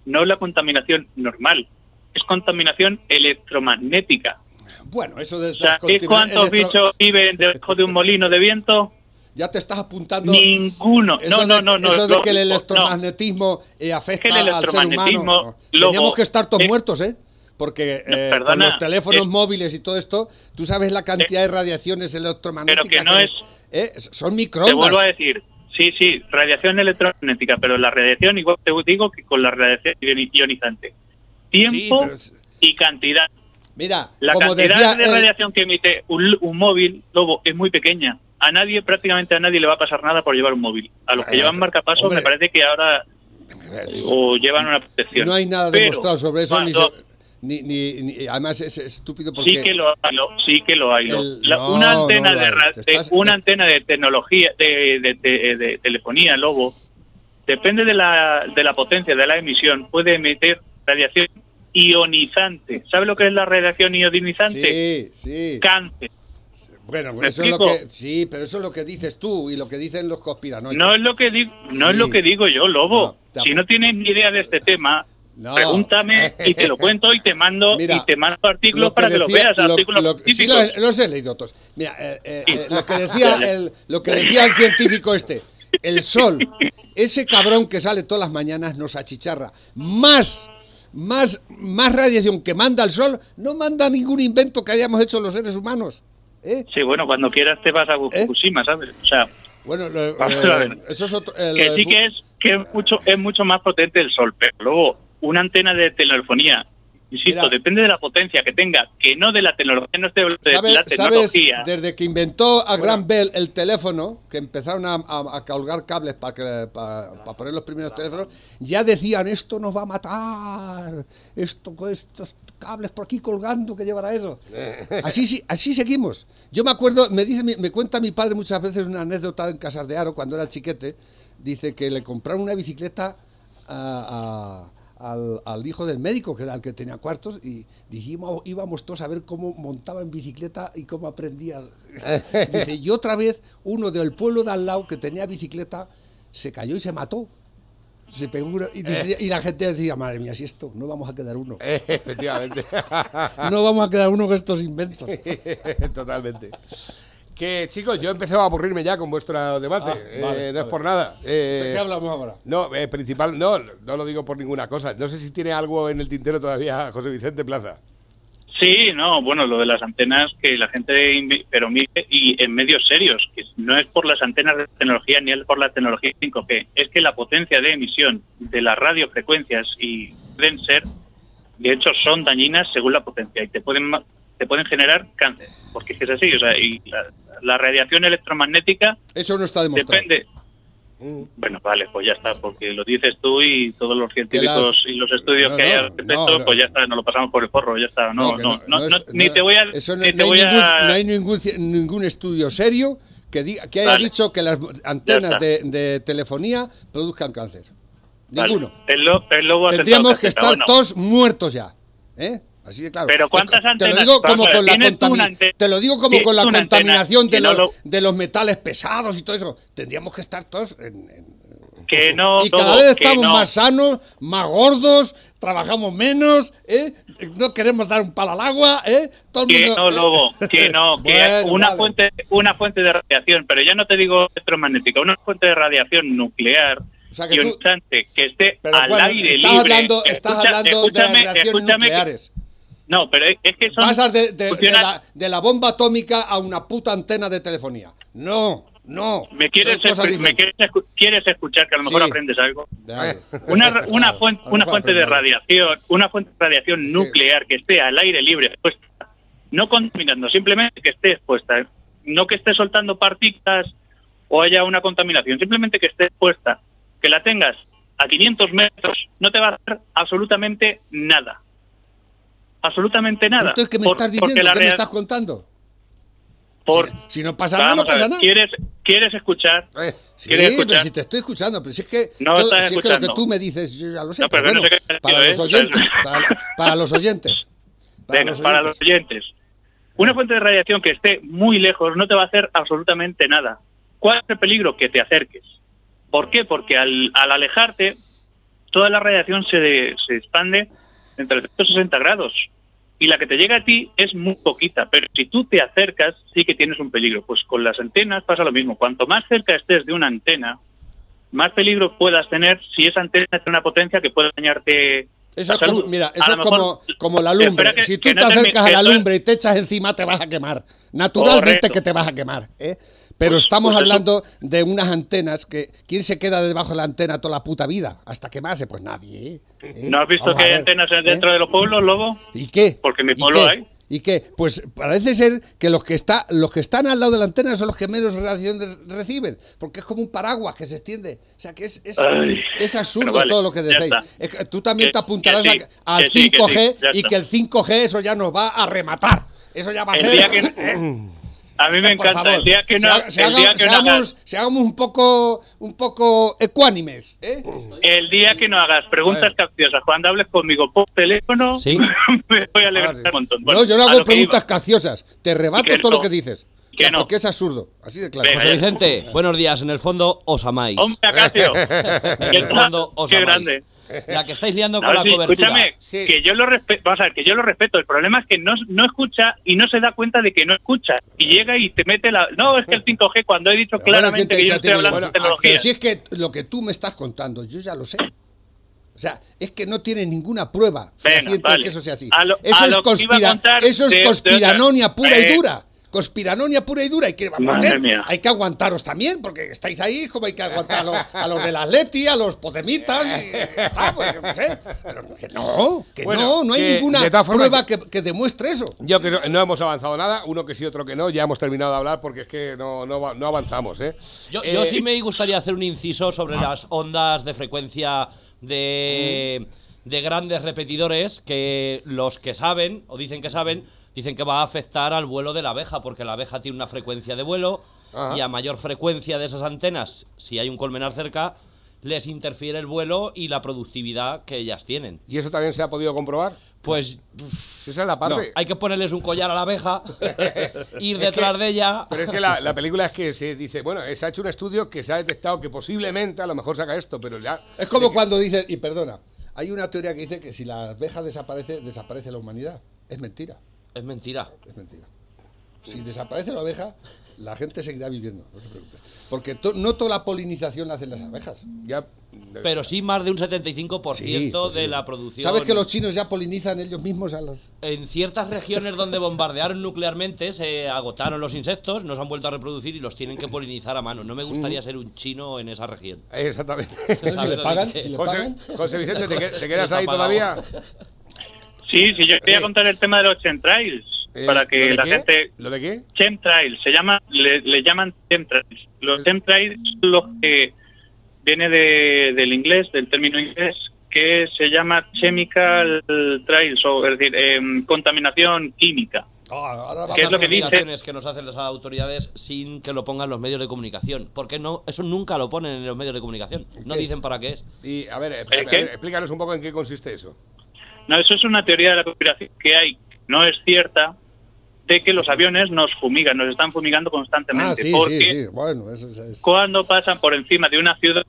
no es la contaminación normal, es contaminación electromagnética. Bueno, eso de O sea, esas ¿qué continu- cuántos electro- bichos viven debajo de un molino de viento? ya te estás apuntando. Ninguno. Eso no, de, no, no, Eso no. de que el no. electromagnetismo eh, afecta Es que el al ser humano. electromagnetismo, Teníamos que estar todos es- muertos, ¿eh? Porque No, eh, con perdona, los teléfonos es- móviles y todo esto, tú sabes la cantidad de radiaciones electromagnéticas. Pero que no le- es- ¿eh? Son Te microondas. vuelvo a decir, sí, sí, radiación electromagnética, pero la radiación igual te digo que con la radiación ioni- ionizante. Tiempo Sí, y cantidad. Mira, La como cantidad decía de el- radiación que emite un, un móvil, Lobo, es muy pequeña. A nadie, prácticamente a nadie le va a pasar nada por llevar un móvil. A los que Eh, llevan marcapasos hombre. me parece que ahora o llevan una protección. no hay nada Pero demostrado sobre eso, ni, se- ni, ni- ni- además es estúpido porque Sí que lo hay, lo- sí que lo hay. lo- El- la- no, una antena de, estás- una te- antena de tecnología de, de- de- de telefonía lobo depende de la, de la potencia de la emisión puede emitir radiación ionizante. ¿Sabe lo que es la radiación ionizante? Sí, sí. Cáncer. Bueno, ¿Me eso es lo que sí, pero eso es lo que dices tú y lo que dicen los conspiranoicos. No es lo que digo, no es lo que digo yo, lobo. No, si no tienes ni idea de este tema, No. pregúntame y te lo cuento y te mando Mira, y te mando artículos Lo para que decía- lo veas, lo- artículos lo- sí, científicos. lo- los he leído todos. Mira, eh, eh, Sí. eh, lo que decía el, lo que decía el científico este, el sol, ese cabrón que sale todas las mañanas nos achicharra. Más, más, más radiación que manda el sol, no manda ningún invento que hayamos hecho los seres humanos. ¿eh? Sí, bueno, cuando quieras te vas a ¿Eh? Fukushima, ¿sabes? O sea, Bueno, lo- eh, eso es otro. que sí que es que es mucho es mucho más potente el sol, pero luego una antena de telefonía, insisto, Mira. depende de la potencia que tenga, que no de la tecnología, no de, de ¿Sabe- la ¿Sabes? tecnología. Desde que inventó a Graham Bell el teléfono, que empezaron a, a- a colgar cables para que- para para poner los primeros teléfonos, ya decían, esto nos va a matar, esto, estos cables por aquí colgando, que llevará eso? Así, sí- así seguimos. Yo me acuerdo, me, dice, me cuenta mi padre muchas veces una anécdota en Casas de Aro, cuando era chiquete, dice que le compraron una bicicleta a- a- al, al hijo del médico, que era el que tenía cuartos, y dijimos, íbamos todos a ver cómo montaba en bicicleta y cómo aprendía. Dice, y otra vez, uno del pueblo de al lado que tenía bicicleta se cayó y se mató. Se pegó una- y, decía- y la gente decía, madre mía, si esto, no vamos a quedar uno. Efectivamente. No vamos a quedar uno con estos inventos. Totalmente. Que chicos, yo he empezado a aburrirme ya con vuestro debate. Ah, Eh, vale, no es por nada. Eh, ¿De qué hablamos ahora? No, eh, principal, no, no lo digo por ninguna cosa. No sé si tiene algo en el tintero todavía José Vicente Plaza. Sí, no, bueno, lo de las antenas que la gente, pero mire, y en medios serios, que no es por las antenas de tecnología ni es por la tecnología 5G, es que la potencia de emisión de las radiofrecuencias y pueden ser, de hecho, son dañinas según la potencia y te pueden te pueden generar cáncer, porque es así, o sea, y la, la radiación electromagnética Eso no está demostrado. depende. Mm. Bueno, vale, pues ya está, porque lo dices tú y todos los científicos las- y los estudios No, que hay al respecto, no, no. pues ya está, nos lo pasamos por el forro, ya está. No, no, no, es- ni te voy a, eso no, ni no te hay voy ningún, a, no hay ningún, ningún estudio serio que, diga, que haya Vale. dicho que las antenas de, de telefonía produzcan cáncer. Vale, Ninguno. El, lo- el Tendríamos que estar bueno. todos muertos ya. ¿eh? Así de claro. Pero ¿cuántas Te lo antenas? digo como ver, con la Te lo digo como con la contaminación de, no lo- de los metales pesados y todo eso. Tendríamos que estar todos en- en, Que no, y cada vez estamos no. más sanos, más gordos, trabajamos menos, ¿eh? No queremos dar un palo al agua, ¿eh? Todo el Que mundo- no, ¿eh? Lobo, que no, que Bueno, una vale. fuente una fuente de radiación, pero ya no te digo electromagnética, una fuente de radiación nuclear O sea que tú- que esté al bueno, aire estás libre. hablando, estás Escucha- hablando de que- nucleares. No, pero es que son Pasas de, de- de funciona- la, de la bomba atómica a una puta antena de telefonía. No, no. me quieres, escu- me quieres, escu- quieres escuchar que a lo mejor Sí. aprendes algo. Dale. Una, fuente de radiación, una fuente de radiación nuclear que esté al aire libre, pues no contaminando, simplemente que esté expuesta, no que esté soltando partículas o haya una contaminación, simplemente que esté expuesta, que la tengas a 500 metros, no te va a hacer absolutamente nada. Absolutamente nada. Entonces, ¿qué me Por- estás diciendo? ¿Qué me estás contando? por- Si, si no pasa nada, no a pasa ver, nada. ¿quieres, ¿Quieres escuchar? Eh, Sí, ¿Quieres pero escuchar? si te estoy escuchando, pero si es que, No todo- estás si es que lo que tú me dices, yo ya lo sé. No, pero pero que no bueno, sé qué para los oyentes, para, para los oyentes. Para Venga, los para los oyentes. Una fuente de radiación que esté muy lejos no te va a hacer absolutamente nada. ¿Cuál es el peligro? Que te acerques. ¿Por qué? Porque al, al alejarte, toda la radiación se, se expande entre 360 grados. y la que te llega a ti es muy poquita, pero si tú te acercas sí que tienes un peligro. Pues con las antenas pasa lo mismo. Cuanto más cerca estés de una antena, más peligro puedas tener si esa antena tiene una potencia que puede dañarte Eso es como, mira, eso es como, como la lumbre. Que- si tú te no acercas a la lumbre y te echas encima, te vas a quemar. Naturalmente Correcto. que te vas a quemar. ¿eh? Pero Pues- estamos pues eso- hablando de unas antenas que. ¿Quién se queda debajo de la antena toda la puta vida? Hasta quemarse, pues nadie. ¿eh? ¿Eh? ¿No has visto Vamos que hay antenas ¿eh? dentro de los pueblos, Lobo? ¿Y qué? Porque en mi ¿Y pueblo hay. ¿Y qué? Pues parece ser que los que está, los que están al lado de la antena son los que menos radiación de- reciben, porque es como un paraguas que se extiende. O sea que es, es, Ay, es absurdo vale, todo lo que decís. Es que tú también Que- te apuntarás que sí, a- al que sí, que 5G sí, ya y que el 5G eso ya nos va a rematar. Eso ya va a El ser. día que- A mí O sea, me encanta. favor, el día que se no, haga- se el día haga- que no hagas, seamos, seamos un poco un poco ecuánimes, ¿eh? el día que no hagas preguntas capciosas cuando hables conmigo por teléfono, Sí. me voy a alegrar Ahora sí. un montón. No, Bueno, yo no hago que preguntas iba. caciosas. Te rebato que todo no. lo que dices. O Que sea, no. Porque es absurdo. Así de claro. Venga, José Vicente, buenos días. En el fondo os amáis. Hombre, Acacio. En el fondo os Qué amáis. grande. La que estáis liando No, con la cobertura. escúchame, Sí. que yo lo respeto, vamos a ver, que yo lo respeto. El problema es que no, no escucha y no se da cuenta de que no escucha. Y llega y te mete la. No, es que el 5G, cuando he dicho Bueno, ¿quién claramente te que yo estoy hablando Bueno, de tecnología. Pero si es que lo que tú me estás contando, yo ya lo sé. O sea, es que no tiene ninguna prueba de vale. que eso sea así. Lo- eso es, lo que iba a conspira- contar eso es de- de conspiranonia pura y Eh. dura. Conspiranonia pura y dura. Y que, vamos a Madre ver, mía. hay que aguantaros también, porque estáis ahí, como hay que aguantar a los, a los del Atleti, a los Podemitas, y está, pues yo no sé. Pero que no, que Bueno, no, no hay que, ninguna prueba que, que demuestre eso. Yo que no hemos avanzado nada, uno que sí, otro que no, ya hemos terminado de hablar porque es que no, no, va- no avanzamos, ¿eh? Yo, Eh, yo sí me gustaría hacer un inciso sobre las ondas de frecuencia de, de grandes repetidores que los que saben, o dicen que saben, dicen que va a afectar al vuelo de la abeja, porque la abeja tiene una frecuencia de vuelo Ajá. y a mayor frecuencia de esas antenas, si hay un colmenar cerca, les interfiere el vuelo y la productividad que ellas tienen. ¿Y eso también se ha podido comprobar? Pues Si esa es la parte. hay que ponerles un collar a la abeja, ir Es detrás que- de ella. Pero es que la, la película es que se dice, bueno, se ha hecho un estudio que se ha detectado que posiblemente a lo mejor saca esto, pero ya. Es como cuando dicen, y perdona, hay una teoría que dice que si la abeja desaparece, desaparece la humanidad. Es mentira, Es mentira. es mentira. Si desaparece la abeja, la gente seguirá viviendo, no te preocupes. Porque to- no toda la polinización la hacen las abejas. ya Pero sí más de un 75% Sí, pues de sí. la producción. ¿Sabes que los chinos ya polinizan ellos mismos a los...? En ciertas regiones donde bombardearon nuclearmente se agotaron los insectos, no se han vuelto a reproducir y los tienen que polinizar a mano. No me gustaría ser un chino en esa región. Exactamente. Si ¿Sabes le pagan, si le José, pagan... José Vicente, ¿te, que- te quedas ahí todavía? Sí, sí, yo quería Sí. contar el tema de los chemtrails, Eh, para ¿lo que la qué? gente... ¿Lo de qué? Chemtrails, se llama, le, le llaman chemtrails. Los chemtrails son los que viene de- del inglés, del término inglés, que se llama chemical trails, o es decir, em, contaminación química. Ah, ahora ¿Qué es lo que dice? Investigaciones que nos hacen las autoridades sin que lo pongan los medios de comunicación. Porque no, eso nunca lo ponen en los medios de comunicación. No ¿Qué? dicen para qué es. Y a ver, eh, ver, explícanos un poco en qué consiste eso. No, eso es una teoría de la conspiración que hay, no es cierta, de que los aviones nos fumigan, nos están fumigando constantemente. Ah, sí, porque sí, sí. Bueno, eso, eso es... cuando pasan por encima de una ciudad,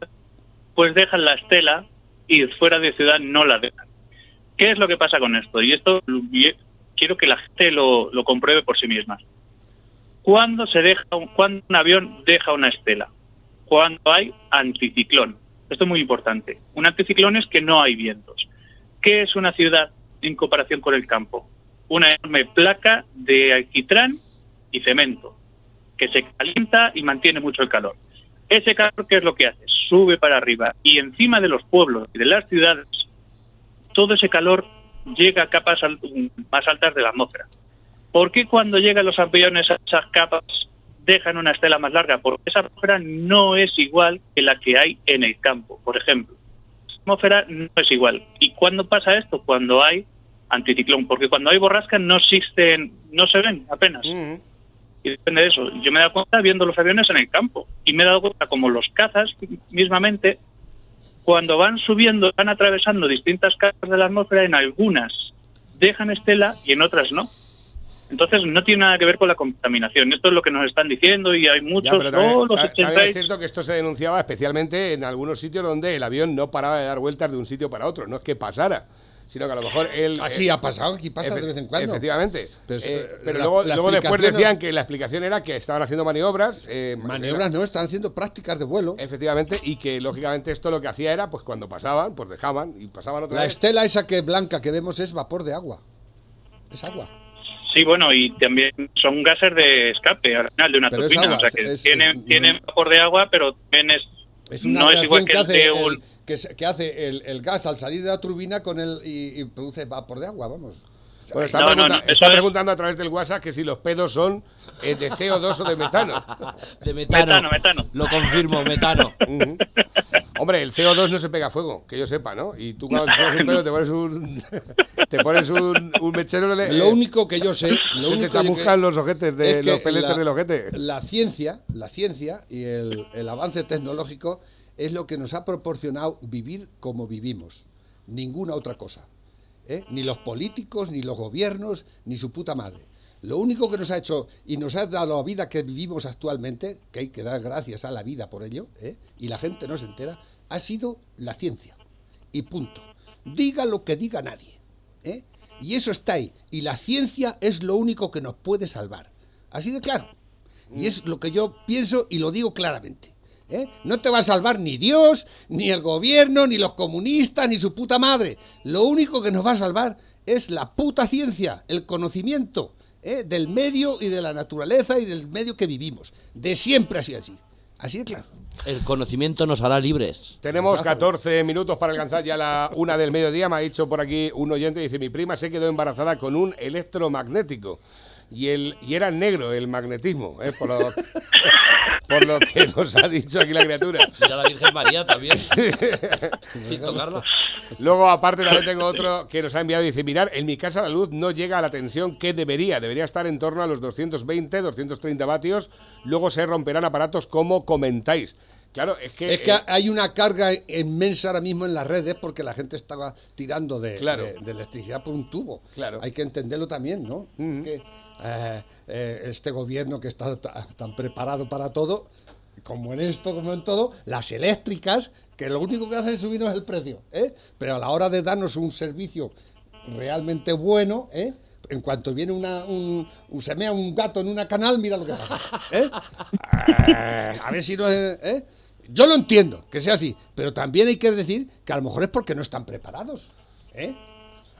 pues dejan la estela y fuera de ciudad no la dejan. ¿Qué es lo que pasa con esto? Y esto quiero que la gente lo, lo compruebe por sí misma. ¿Cuándo se deja un, cuándo un avión deja una estela? Cuando hay anticiclón. Esto es muy importante. Un anticiclón es que no hay vientos. ¿Qué es una ciudad en comparación con el campo? Una enorme placa de alquitrán y cemento que se calienta y mantiene mucho el calor. Ese calor, ¿qué es lo que hace? Sube para arriba y encima de los pueblos y de las ciudades, todo ese calor llega a capas más altas de la atmósfera. ¿Por qué cuando llegan los aviones a esas capas dejan una estela más larga? Porque esa atmósfera no es igual que la que hay en el campo, por ejemplo. Atmósfera no es igual. ¿Y cuándo pasa esto? Cuando hay anticiclón, porque cuando hay borrascas no existen, no se ven apenas. Y depende de eso. Yo me he dado cuenta viendo los aviones en el campo. Y me he dado cuenta como los cazas mismamente, cuando van subiendo, van atravesando distintas capas de la atmósfera, en algunas dejan estela y en otras no. Entonces no tiene nada que ver con la contaminación. Esto es lo que nos están diciendo y hay Ya, muchos, pero también, todos los ta- también 80 es cierto que esto se denunciaba especialmente en algunos sitios donde el avión no paraba de dar vueltas de un sitio para otro, no es que pasara, sino que a lo mejor él... Aquí eh, ha pasado, aquí pasa de vez en cuando. Efectivamente. Pero Eh, pero la- luego, la luego después decían que la explicación era que estaban haciendo maniobras. eh, Maniobras no, están haciendo prácticas de vuelo. Efectivamente, y que lógicamente esto lo que hacía era, pues cuando pasaban, pues dejaban y pasaban otra La vez. estela esa que blanca que vemos es vapor de agua. Es agua. Sí, bueno, y también son gases de escape al final de una Pero turbina, agua, o sea que es- tienen, es- tienen vapor de agua, pero también es, Es una no es igual que, que el hace, un... el, que, que hace el, el gas al salir de la turbina con el y, y produce vapor de agua, vamos. Bueno, está, No, no, pregunta- no, eso está es- preguntando a través del WhatsApp que si los pedos son eh, de CO2 o de metano. De metano. Metano, metano. Lo confirmo, metano. Hombre, el CO2 no se pega a fuego, que yo sepa, ¿no? Y tú cuando te pones un pedo te pones un, te pones un, un mechero... le- Lo único que yo sé, lo se te único que- chamuscan los ojetes de es que los peletes la- del ojete. La ciencia, la ciencia y el, el avance tecnológico es lo que nos ha proporcionado vivir como vivimos. Ninguna otra cosa. ¿Eh? Ni los políticos, ni los gobiernos, ni su puta madre. Lo único que nos ha hecho y nos ha dado la vida que vivimos actualmente, que hay que dar gracias a la vida por ello, ¿eh? y la gente no se entera, ha sido la ciencia. Y punto. Diga lo que diga nadie. ¿eh? Y eso está ahí. Y la ciencia es lo único que nos puede salvar. Así de claro. Y es lo que yo pienso y lo digo claramente. ¿Eh? No te va a salvar ni Dios, ni el gobierno, ni los comunistas, ni su puta madre. Lo único que nos va a salvar es la puta ciencia, el conocimiento ¿eh? del medio y de la naturaleza y del medio que vivimos. De siempre ha sido así. Así de claro. El conocimiento nos hará libres. Tenemos 14 minutos para alcanzar ya la una del mediodía. Me ha dicho por aquí un oyente, dice, mi prima se quedó embarazada con un electromagnético. Y, el, y era negro el magnetismo, ¿eh? por, lo, por lo que nos ha dicho aquí la criatura. Mira la Virgen María también. Sin tocarla. Luego, aparte, también tengo otro que nos ha enviado y dice, mirar, en mi casa la luz no llega a la tensión que debería. Debería estar en torno a los 220, 230 vatios. Luego se romperán aparatos como comentáis. Claro, es que... Es que eh, hay una carga inmensa ahora mismo en las redes porque la gente estaba tirando de, Claro. de- de electricidad por un tubo. Claro. Hay que entenderlo también, ¿no? Es que eh, eh, este gobierno que está ta- tan preparado para todo, como en esto, como en todo, las eléctricas, que lo único que hacen es subirnos el precio, ¿eh? Pero a la hora de darnos un servicio realmente bueno, ¿eh? En cuanto viene una, un, un- se mea un gato en una canal, mira lo que pasa. ¿eh? A ver si no es. ¿eh? Yo lo entiendo, que sea así, pero también hay que decir que a lo mejor es porque no están preparados. ¿eh?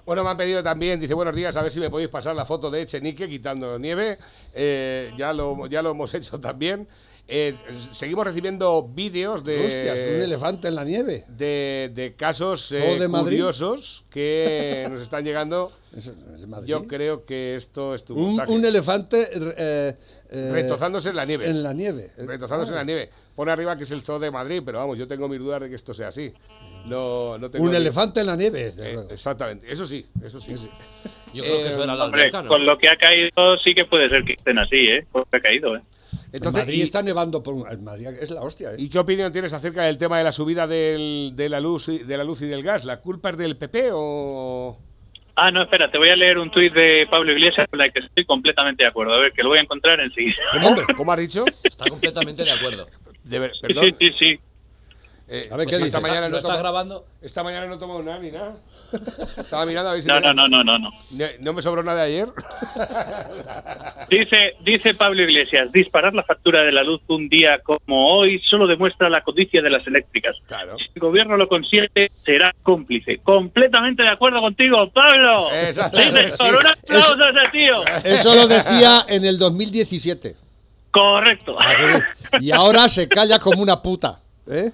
Bueno, me han pedido también, dice, buenos días, a ver si me podéis pasar la foto de Echenique quitando nieve. Eh, ya, lo, ya lo hemos hecho también. Eh, seguimos recibiendo vídeos de, Hostias, un elefante en la nieve. de, de casos eh, de Madrid. curiosos que nos están llegando. Eso es de Madrid. Yo creo que esto es tu un, un elefante eh, eh, Retozándose en la nieve. En la nieve. Retozándose en la nieve. Pone arriba que es el Zoo de Madrid, pero vamos, yo tengo mis dudas de que esto sea así. Tengo Un elefante en la nieve, Eh, exactamente, eso sí, eso sí. Yo creo que eso era la Hombre, alberca, ¿no? con lo que ha caído sí que puede ser que estén así, ¿eh? Porque ha caído, ¿eh? Entonces, en Madrid y- está nevando por un- en Madrid es la hostia, ¿eh? ¿Y qué opinión tienes acerca del tema de la subida del- de, la luz, y- de la luz y del gas? ¿La culpa es del PP o...? Ah, no, espera, te voy a leer un tuit de Pablo Iglesias con la que estoy completamente de acuerdo. A ver, que lo voy a encontrar enseguida. ¿Cómo, ¿Cómo has dicho? Está completamente de acuerdo. De ver- Sí, perdón. sí, sí, sí. Eh, A ver, pues ¿qué esta dices? mañana ¿Lo no estás grabando? Esta mañana no tomo nada ni nada. Estaba mirando a ver si... No, no, no, no, no, no. No, me sobró nada de ayer. Dice, dice Pablo Iglesias, disparar la factura de la luz un día como hoy solo demuestra la codicia de las eléctricas. Claro. Si el gobierno lo consiente, será cómplice. Completamente de acuerdo contigo, Pablo. Exactamente, Dice, sí. un aplauso a ese tío. Eso lo decía en el 2017. Correcto. ¿A que sí? Y ahora se calla como una puta. ¿eh?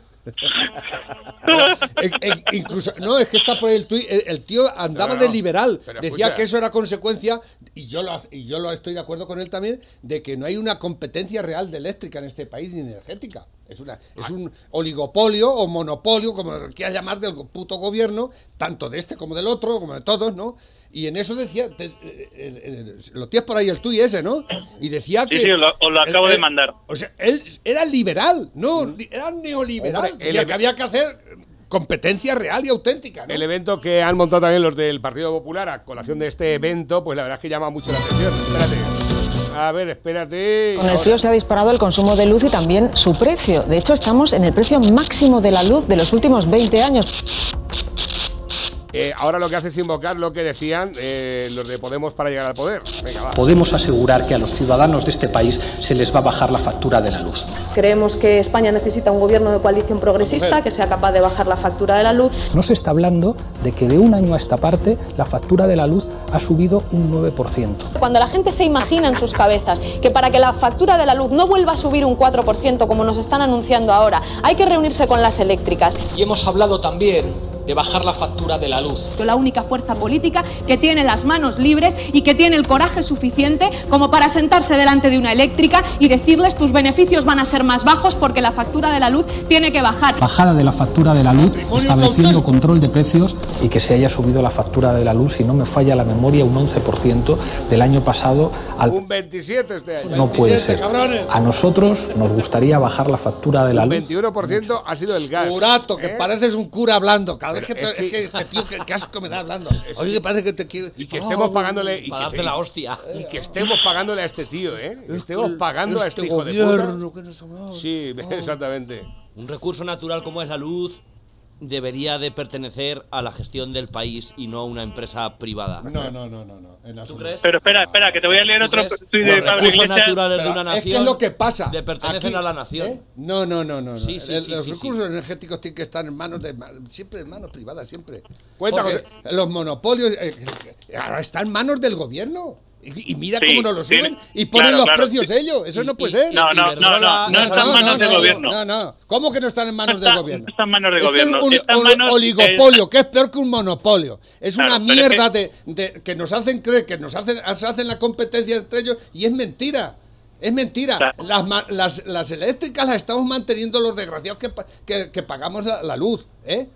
Eh, eh, incluso, no, es que está por el tuit, el, el tío andaba No, no, de liberal, decía escucha. que eso era consecuencia, y yo, lo, y yo lo estoy de acuerdo con él también, de que no hay una competencia real de eléctrica en este país ni energética. Es, una, es un oligopolio o monopolio, como lo quieras llamar, del puto gobierno, tanto de este como del otro, como de todos, ¿no? Y en eso decía, te- eh, eh, eh, lo tienes por ahí el tuit ese, ¿no? Y decía Sí, que... sí, os lo, os lo acabo el- de el- mandar. o sea, él era liberal, no, li- era neoliberal. Hombre, el ev- que había que hacer competencia real y auténtica, ¿no? El evento que han montado también los del Partido Popular a colación de este evento, pues la verdad es que llama mucho la atención. Espérate. A ver, espérate. Con el frío se ha disparado el consumo de luz y también su precio. De hecho, estamos en el precio máximo de la luz de los últimos 20 años. Eh, ahora lo que hace es invocar lo que decían eh, los de Podemos para llegar al poder. Venga, va. Podemos asegurar que a los ciudadanos de este país se les va a bajar la factura de la luz. Creemos que España necesita un gobierno de coalición progresista que sea capaz de bajar la factura de la luz. No se está hablando de que de un año a esta parte la factura de la luz ha subido un 9%. Cuando la gente se imagina en sus cabezas que para que la factura de la luz no vuelva a subir un 4% como nos están anunciando ahora, hay que reunirse con las eléctricas. Y hemos hablado también de bajar la factura de la luz. La única fuerza política que tiene las manos libres y que tiene el coraje suficiente como para sentarse delante de una eléctrica y decirles tus beneficios van a ser más bajos porque la factura de la luz tiene que bajar. Bajada de la factura de la luz, estableciendo control de precios y que se haya subido la factura de la luz, si no me falla la memoria, un 11% del año pasado al... Un 27 este año. No puede ser. A nosotros nos gustaría bajar la factura de la Un luz. 21% ha sido el gas. Curato, que ¿Eh? pareces un cura hablando. Cada vez que, te- es es que- que este tío, que, que asco me da hablando. Oye, que parece que te quiere. Y que estemos Oh, pagándole. Y Para que, darte la hostia. y que estemos pagándole a este tío, ¿eh? Que estemos este- pagando a este este hijo de gobierno puta. que nos Sí, exactamente. Un recurso natural como es la luz debería de pertenecer a la gestión del país y no a una empresa privada. No, no, no, no, no. en ¿Tú crees? Pero espera, espera, que te voy a leer ¿Tú otro tuit de Los Pablo recursos Iglesias. naturales de una es nación que es lo que pasa. le pertenecen Aquí, a la nación. ¿eh? No, no, no, no. no. Sí, sí, El- sí, los sí, recursos energéticos tienen que estar en manos de siempre en manos privadas, siempre. Cuenta, los monopolios eh, eh, ahora están en manos del gobierno. Y, y mira Sí, cómo nos lo tiene- suben y ponen claro, los claro. precios ellos. Eso no puede ser. No, no, no, no, no está en manos del no, gobierno. No, no. ¿Cómo que no están en manos No está- del gobierno? no está en manos del gobierno, Es un, oligopolio, que es peor que un monopolio. Es Claro, una pero es mierda de, de- que nos hacen creer que nos hacen, se hacen la competencia entre ellos y es mentira. Es mentira. Las, ma- las, las eléctricas las estamos manteniendo los desgraciados que, que, que pagamos la, la luz. ¿eh?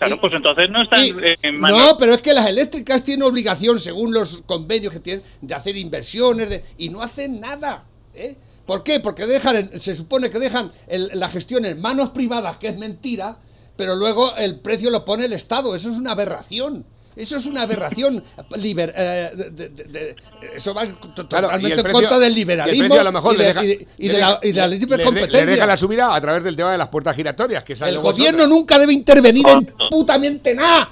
Claro, Y- pues entonces no están y- en manos. no, pero es que las eléctricas tienen obligación, según los convenios que tienen, de hacer inversiones de- y no hacen nada. ¿eh? ¿Por qué? Porque dejan, se supone que dejan el- la gestión en manos privadas, que es mentira, pero luego el precio lo pone el Estado. Eso es una aberración. Eso es una aberración. Liber- eh, de- de- de- de- eso va y totalmente en contra del y el liberalismo precio a lo mejor y de, deja- y de- y le de la, y la le- libre competencia. Le deja la subida a través del tema de las puertas giratorias, que El gobierno nunca debe intervenir en putamente nada.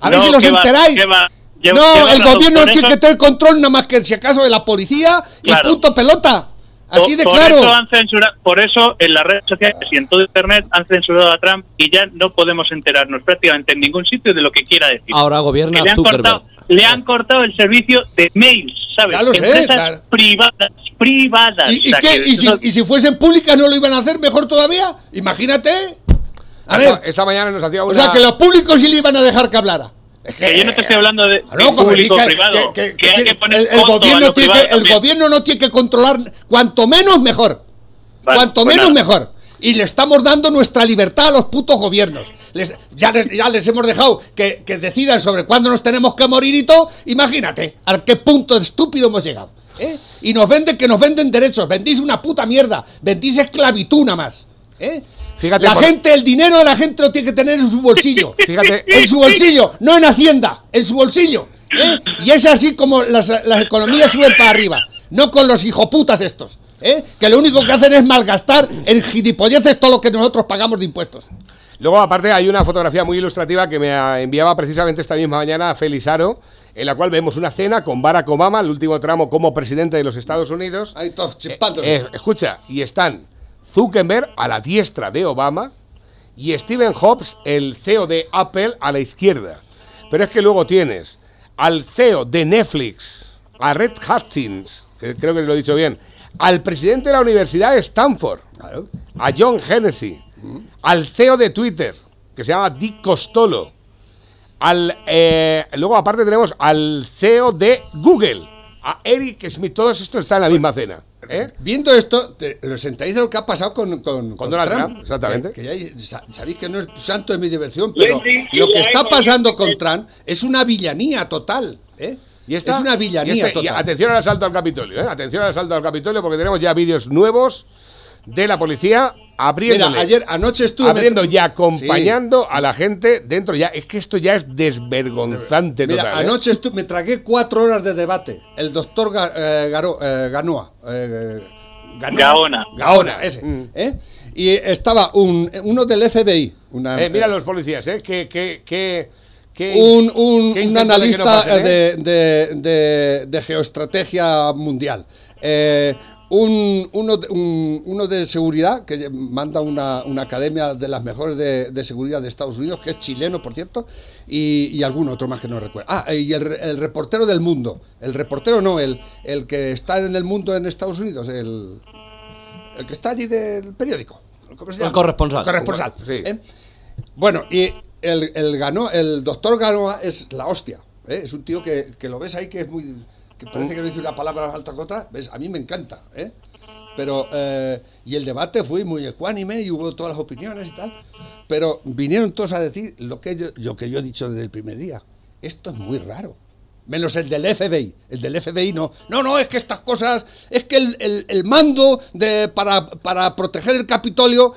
A ver si los enteráis. va- no, lleva el gobierno tiene que tener control nada más que si acaso de la policía y Claro. punto pelota. Así de por claro. Eso han censura- por eso en las redes sociales y en todo Internet han censurado a Trump y ya no podemos enterarnos prácticamente en ningún sitio de lo que quiera decir. Ahora gobierna le han Zuckerberg. cortado, le han cortado el servicio de mails, ¿sabes? Ya lo sé, Empresas claro. privadas, privadas. ¿Y, qué? ¿Y si, eso- y si fuesen públicas no lo iban a hacer mejor todavía? Imagínate. A Esta, ver, esta mañana nos hacía una. o sea que los públicos sí le iban a dejar que hablara. Es que yo no te estoy hablando de, Ah, no, público dije, privado. que- hay que poner el, el gobierno tiene que, el gobierno no tiene que controlar cuanto menos mejor. Vale, cuanto pues menos nada. mejor. Y le estamos dando nuestra libertad a los putos gobiernos. Les, ya, les, ya les hemos dejado que, que decidan sobre cuándo nos tenemos que morir y todo. Imagínate a qué punto estúpido hemos llegado. ¿eh? Y nos venden que nos venden derechos. Vendís una puta mierda. Vendís esclavitud nada más. ¿eh? Fíjate, la por- gente, el dinero de la gente lo tiene que tener en su bolsillo. Fíjate. En su bolsillo, no en Hacienda, en su bolsillo. ¿eh? Y es así como las, las economías suben para arriba. No con los hijoputas estos. ¿eh? Que lo único que hacen es malgastar en gilipolleces todo lo que nosotros pagamos de impuestos. Luego, aparte, hay una fotografía muy ilustrativa que me enviaba precisamente esta misma mañana Félix Aro, en la cual vemos una cena con Barack Obama, el último tramo como presidente de los Estados Unidos. Ahí todos chispando. Eh, escucha, y están Zuckerberg a la diestra de Obama y Stephen Jobs, el CEO de Apple, a la izquierda. Pero es que luego tienes al CEO de Netflix, a Red Hastings, que creo que lo he dicho bien, al presidente de la Universidad de Stanford, a John Hennessy, al CEO de Twitter, que se llama Dick Costolo, al eh, luego aparte tenemos al CEO de Google, a Eric Smith, todos estos están en la misma cena. ¿eh? Viendo esto, te, ¿os enteráis de lo que ha pasado con, con, con Donald Trump, exactamente. Que, ya sabéis que no es santo de mi diversión, pero lo que está pasando con Trump es una villanía total. ¿eh? Y esta- es una y villanía este- y total. atención al asalto al Capitolio, ¿eh? atención al asalto al Capitolio porque tenemos ya vídeos nuevos de la policía abriendo Mira, ayer, anoche estuve. abriendo y acompañando a la gente dentro ya. Es que esto ya es desvergonzante Mira, total. ¿eh? anoche me tragué cuatro horas de debate. El doctor Ga- eh, Garo- eh, Ganoa. eh, Ganoa. Gaona. Gaona, ese. Mm. ¿eh? Y estaba un, uno del FBI. Una, Eh, mira los policías, ¿eh? Qué, qué, qué, ¿Qué- un, un- un intento de que no analista pasen, eh? de, de- de- de geoestrategia mundial. Eh, un, uno, de- un- uno de seguridad que manda una, una academia de las mejores de, de seguridad de Estados Unidos, que es chileno, por cierto, y, y algún otro más que no recuerdo. Ah, y el, el reportero del mundo. El reportero no, el, el que está en el mundo en Estados Unidos, el, el que está allí del periódico. ¿Cómo se El corresponsal. Corresponsal. Sí. ¿eh? Bueno, y el, el ganó, el doctor Ganoa es la hostia. ¿eh? Es un tío que, que lo ves ahí que es muy. Que parece que no dice una palabra alta cota. ¿Ves? A mí me encanta. ¿eh? Pero. eh, y el debate fue muy ecuánime y hubo todas las opiniones y tal. Pero vinieron todos a decir lo que yo, lo que yo he dicho desde el primer día. Esto es muy raro. Menos el del FBI. El del FBI no. No, no, es que estas cosas. Es que el, el- el mando de, para, para proteger el Capitolio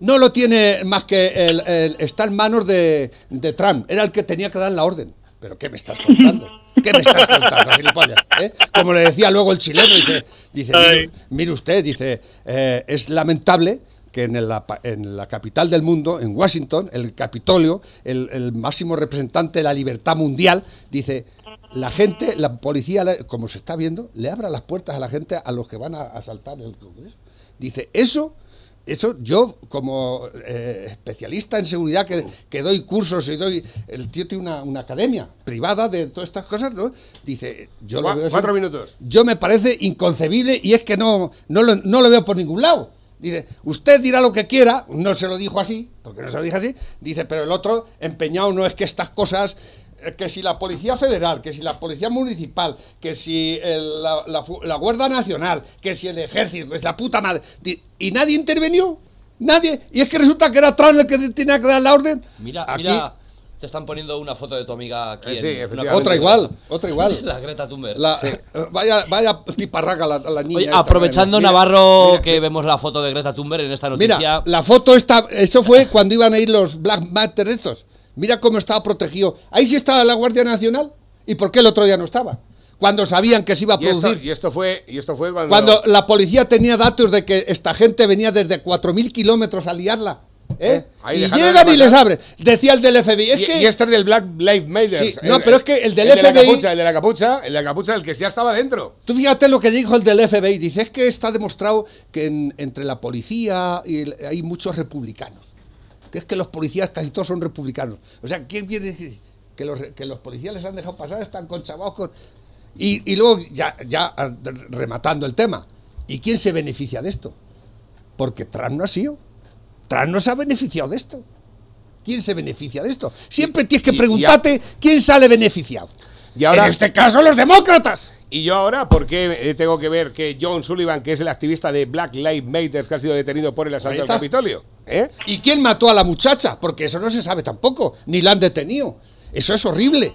no lo tiene más que el, está en manos de, de Trump. Era el que tenía que dar la orden. ¿Pero qué me estás contando? ¿Qué me estás contando, gilipollas? ¿Eh? Como le decía luego el chileno, dice, mire, mire usted, dice, eh, es lamentable que en la, pa- en la capital del mundo, en Washington, el Capitolio, el, el máximo representante de la libertad mundial, dice, la gente, la policía, como se está viendo, le abra las puertas a la gente a los que van a asaltar el Congreso. Dice, eso, eso yo como eh, especialista en seguridad que, que doy cursos y doy, el tío tiene una, una academia privada de todas estas cosas, ¿no? Dice, yo lo veo eso- cuatro minutos. yo me parece inconcebible y es que no, no, lo, no lo veo por ningún lado. Dice, usted dirá lo que quiera, no se lo dijo así, porque no se lo dijo así, dice, pero el otro empeñado no es que estas cosas, que si la Policía Federal, que si la Policía Municipal, que si el- la, la la Guardia Nacional, que si el Ejército, que es la puta madre, y nadie intervenió, nadie, y es que resulta que era Trump el que tenía que dar la orden. Mira, Aquí, mira, te están poniendo una foto de tu amiga aquí. Eh, en sí, una foto Otra igual, otra igual. La Greta Thunberg. La- eh, vaya, vaya tiparraca la, la niña. Oye, esta, aprovechando mira, Navarro mira, que vemos la foto de Greta Thunberg en esta noticia. Mira, la foto está. Eso fue cuando iban a ir los Black Matter estos. Mira cómo estaba protegido. Ahí sí estaba la Guardia Nacional. ¿Y por qué el otro día no estaba? Cuando sabían que se iba a Y esto, producir. y esto fue, y esto fue cuando. Cuando la policía tenía datos de que esta gente venía desde 4.000 kilómetros a liarla. ¿eh? Eh, y llegan y les abren. Decía el del FBI. Es y, que. y este es del Black Lives Matter. Sí, no, pero es que el del de la FBI capucha, el de la capucha, el de la capucha, el que ya estaba dentro. Tú fíjate lo que dijo el del FBI. Dice, es que está demostrado que en- entre la policía y el- hay muchos republicanos. Que es que los policías casi todos son republicanos. O sea, ¿quién quiere decir? Que los, que los policías les han dejado pasar, están conchavados con... Y, y luego, ya, ya rematando el tema, ¿y quién se beneficia de esto? Porque Trump no ha sido. Trump no se ha beneficiado de esto. ¿Quién se beneficia de esto? Siempre tienes que preguntarte quién sale beneficiado. Y ahora- en este caso, los demócratas. Y yo ahora, ¿por qué eh, tengo que ver que John Sullivan, que es el activista de Black Lives Matter, que ha sido detenido por el asalto al. Capitolio? ¿Eh? ¿Y quién mató a la muchacha? Porque eso no se sabe tampoco, ni la han detenido. Eso es horrible.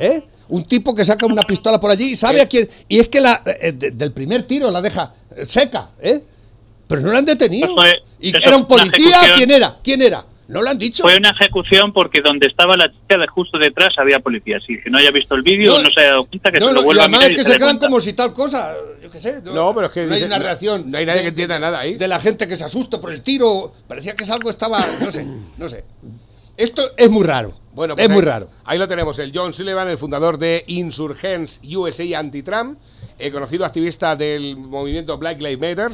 ¿Eh? Un tipo que saca una pistola por allí y sabe Eh. a quién. Y es que la, eh, de- del primer tiro la deja eh, seca, ¿eh? Pero no la han detenido. ¿Y eso era un policía? ¿Quién era? ¿Quién era? No lo han dicho. Fue una ejecución porque donde estaba la chica de justo detrás había policías. Y que no haya visto el vídeo No, no, se haya dado cuenta que no, se no, lo y vuelva a además mirar es y que se se dé quedan como si tal cosa, yo qué sé. No, pero es que no hay una reacción. no hay nadie de- que entienda nada ahí. De la gente que se asusta por el tiro. Parecía que es algo estaba, no sé, no sé. Esto es muy raro. Bueno, pues es muy raro. Ahí lo tenemos, el John Sullivan, el fundador de Insurgents USA Anti-Trump, el conocido activista del movimiento Black Lives Matter,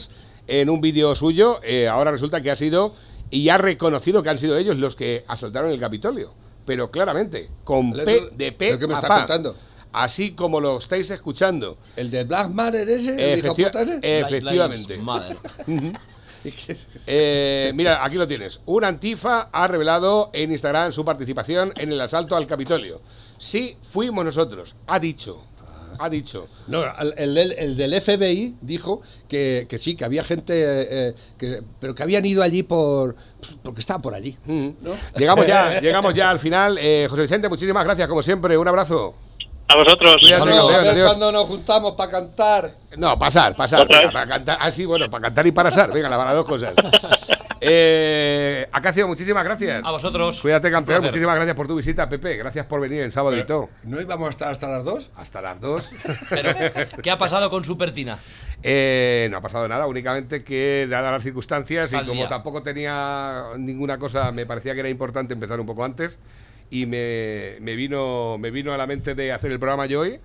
en un vídeo suyo, eh, ahora resulta que ha sido y ha reconocido que han sido ellos los que asaltaron el Capitolio. Pero claramente, con El- P de P lo que me a está pa. contando. Así como lo estáis escuchando. El de Black Matter ese, Efecti- ese. Efectivamente. Eh, mira, aquí lo tienes. Un antifa ha revelado en Instagram su participación en el asalto al Capitolio. Sí, fuimos nosotros. Ha dicho. Ha dicho. No, el, el- el del FBI dijo que, que sí, que había gente, eh, eh, que, pero que habían ido allí por porque estaban por allí. Mm. ¿no? Llegamos ya, llegamos ya al final. Eh, José Vicente, muchísimas gracias, como siempre. Un abrazo. A vosotros. Cuídate, No, a campeón, ver adiós. cuando nos juntamos para cantar. No, pasar, pasar. ¿Otra venga, para cantar. Ah, sí, bueno, para cantar y para asar. Venga, las dos cosas. Eh, Acacio, muchísimas gracias. A vosotros. Cuídate, campeón. Placer. Muchísimas gracias por tu visita, Pepe. Gracias por venir en sábado y todo. ¿No íbamos a estar hasta las dos? Hasta las dos. Pero, ¿qué ha pasado con Supertina? Eh, no ha pasado nada, únicamente que dadas las circunstancias Está y como día. tampoco tenía ninguna cosa, me parecía que era importante empezar un poco antes y me, me vino, me vino a la mente de hacer el programa yo hoy.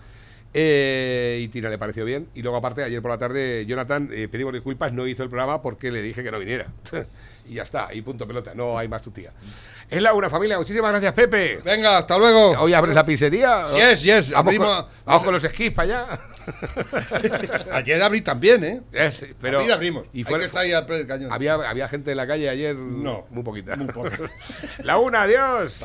eh, y Tina le pareció bien. Y luego, aparte, ayer por la tarde, Jonathan, eh, pedimos disculpas, no hizo el programa porque le dije que no viniera. y ya está, y punto pelota, no hay más tu tía. Es la una familia, muchísimas gracias, Pepe. Venga, hasta luego. Hoy abres la pizzería. Yes, yes, Vamos, con, abrimos- vamos con los esquís para allá. Ayer abrí también, ¿eh? Es, pero, Ayer abrimos. Y Hay fue, que estar ahí al pie del cañón. había, había gente en la calle ayer. No, Muy poquita. muy poca. la una, adiós.